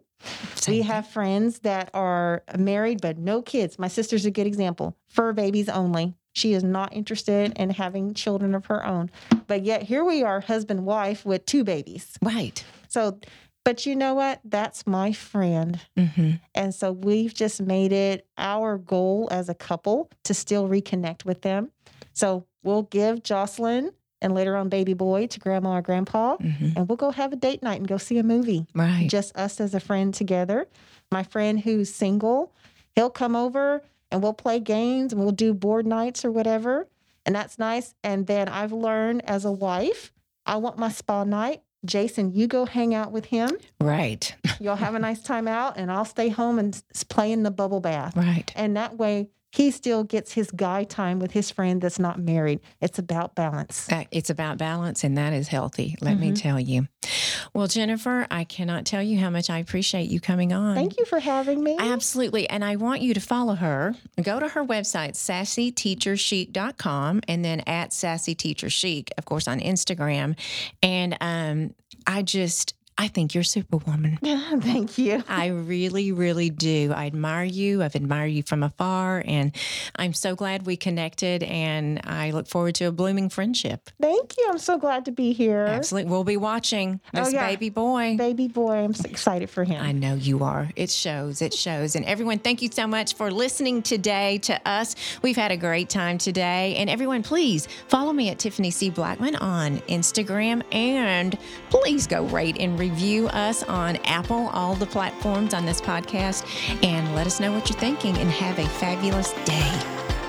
Same we thing. have friends that are married but no kids. My sister's a good example. Fur babies only. She is not interested in having children of her own. But yet here we are, husband wife with two babies. right. So but you know what? That's my friend. hmm And so we've just made it our goal as a couple to still reconnect with them. So we'll give Jocelyn and later on baby boy to grandma or grandpa hmm and we'll go have a date night and go see a movie. Right. Just us as a friend together. My friend who's single, he'll come over and we'll play games and we'll do board nights or whatever. And that's nice. And then I've learned as a wife, I want my spa night Jason, you go hang out with him. Right. You'll have a nice time out, and I'll stay home and play in the bubble bath. Right. And that way, he still gets his guy time with his friend that's not married. It's about balance. Uh, It's about balance, and that is healthy. Let me Mhm. tell you. Well, Jennifer, I cannot tell you how much I appreciate you coming on. Thank you for having me. Absolutely. And I want you to follow her. Go to her website, sassyteacherchic.com, and then at Sassy Teacher Chic, of course, on Instagram. And um, I just, I think you're superwoman. Thank you. I really, really do. I admire you. I've admired you from afar, and I'm so glad we connected. And I look forward to a blooming friendship. Thank you. I'm so glad to be here. Absolutely. We'll be watching Oh, this yeah. baby boy. Baby boy, I'm so excited for him. I know you are. It shows. It shows. And everyone, thank you so much for listening today to us. We've had a great time today. And everyone, please follow me at Tiffany C. Blackman on Instagram. And please go rate and review us on Apple, all the platforms on this podcast. And let us know what you're thinking and have a fabulous day.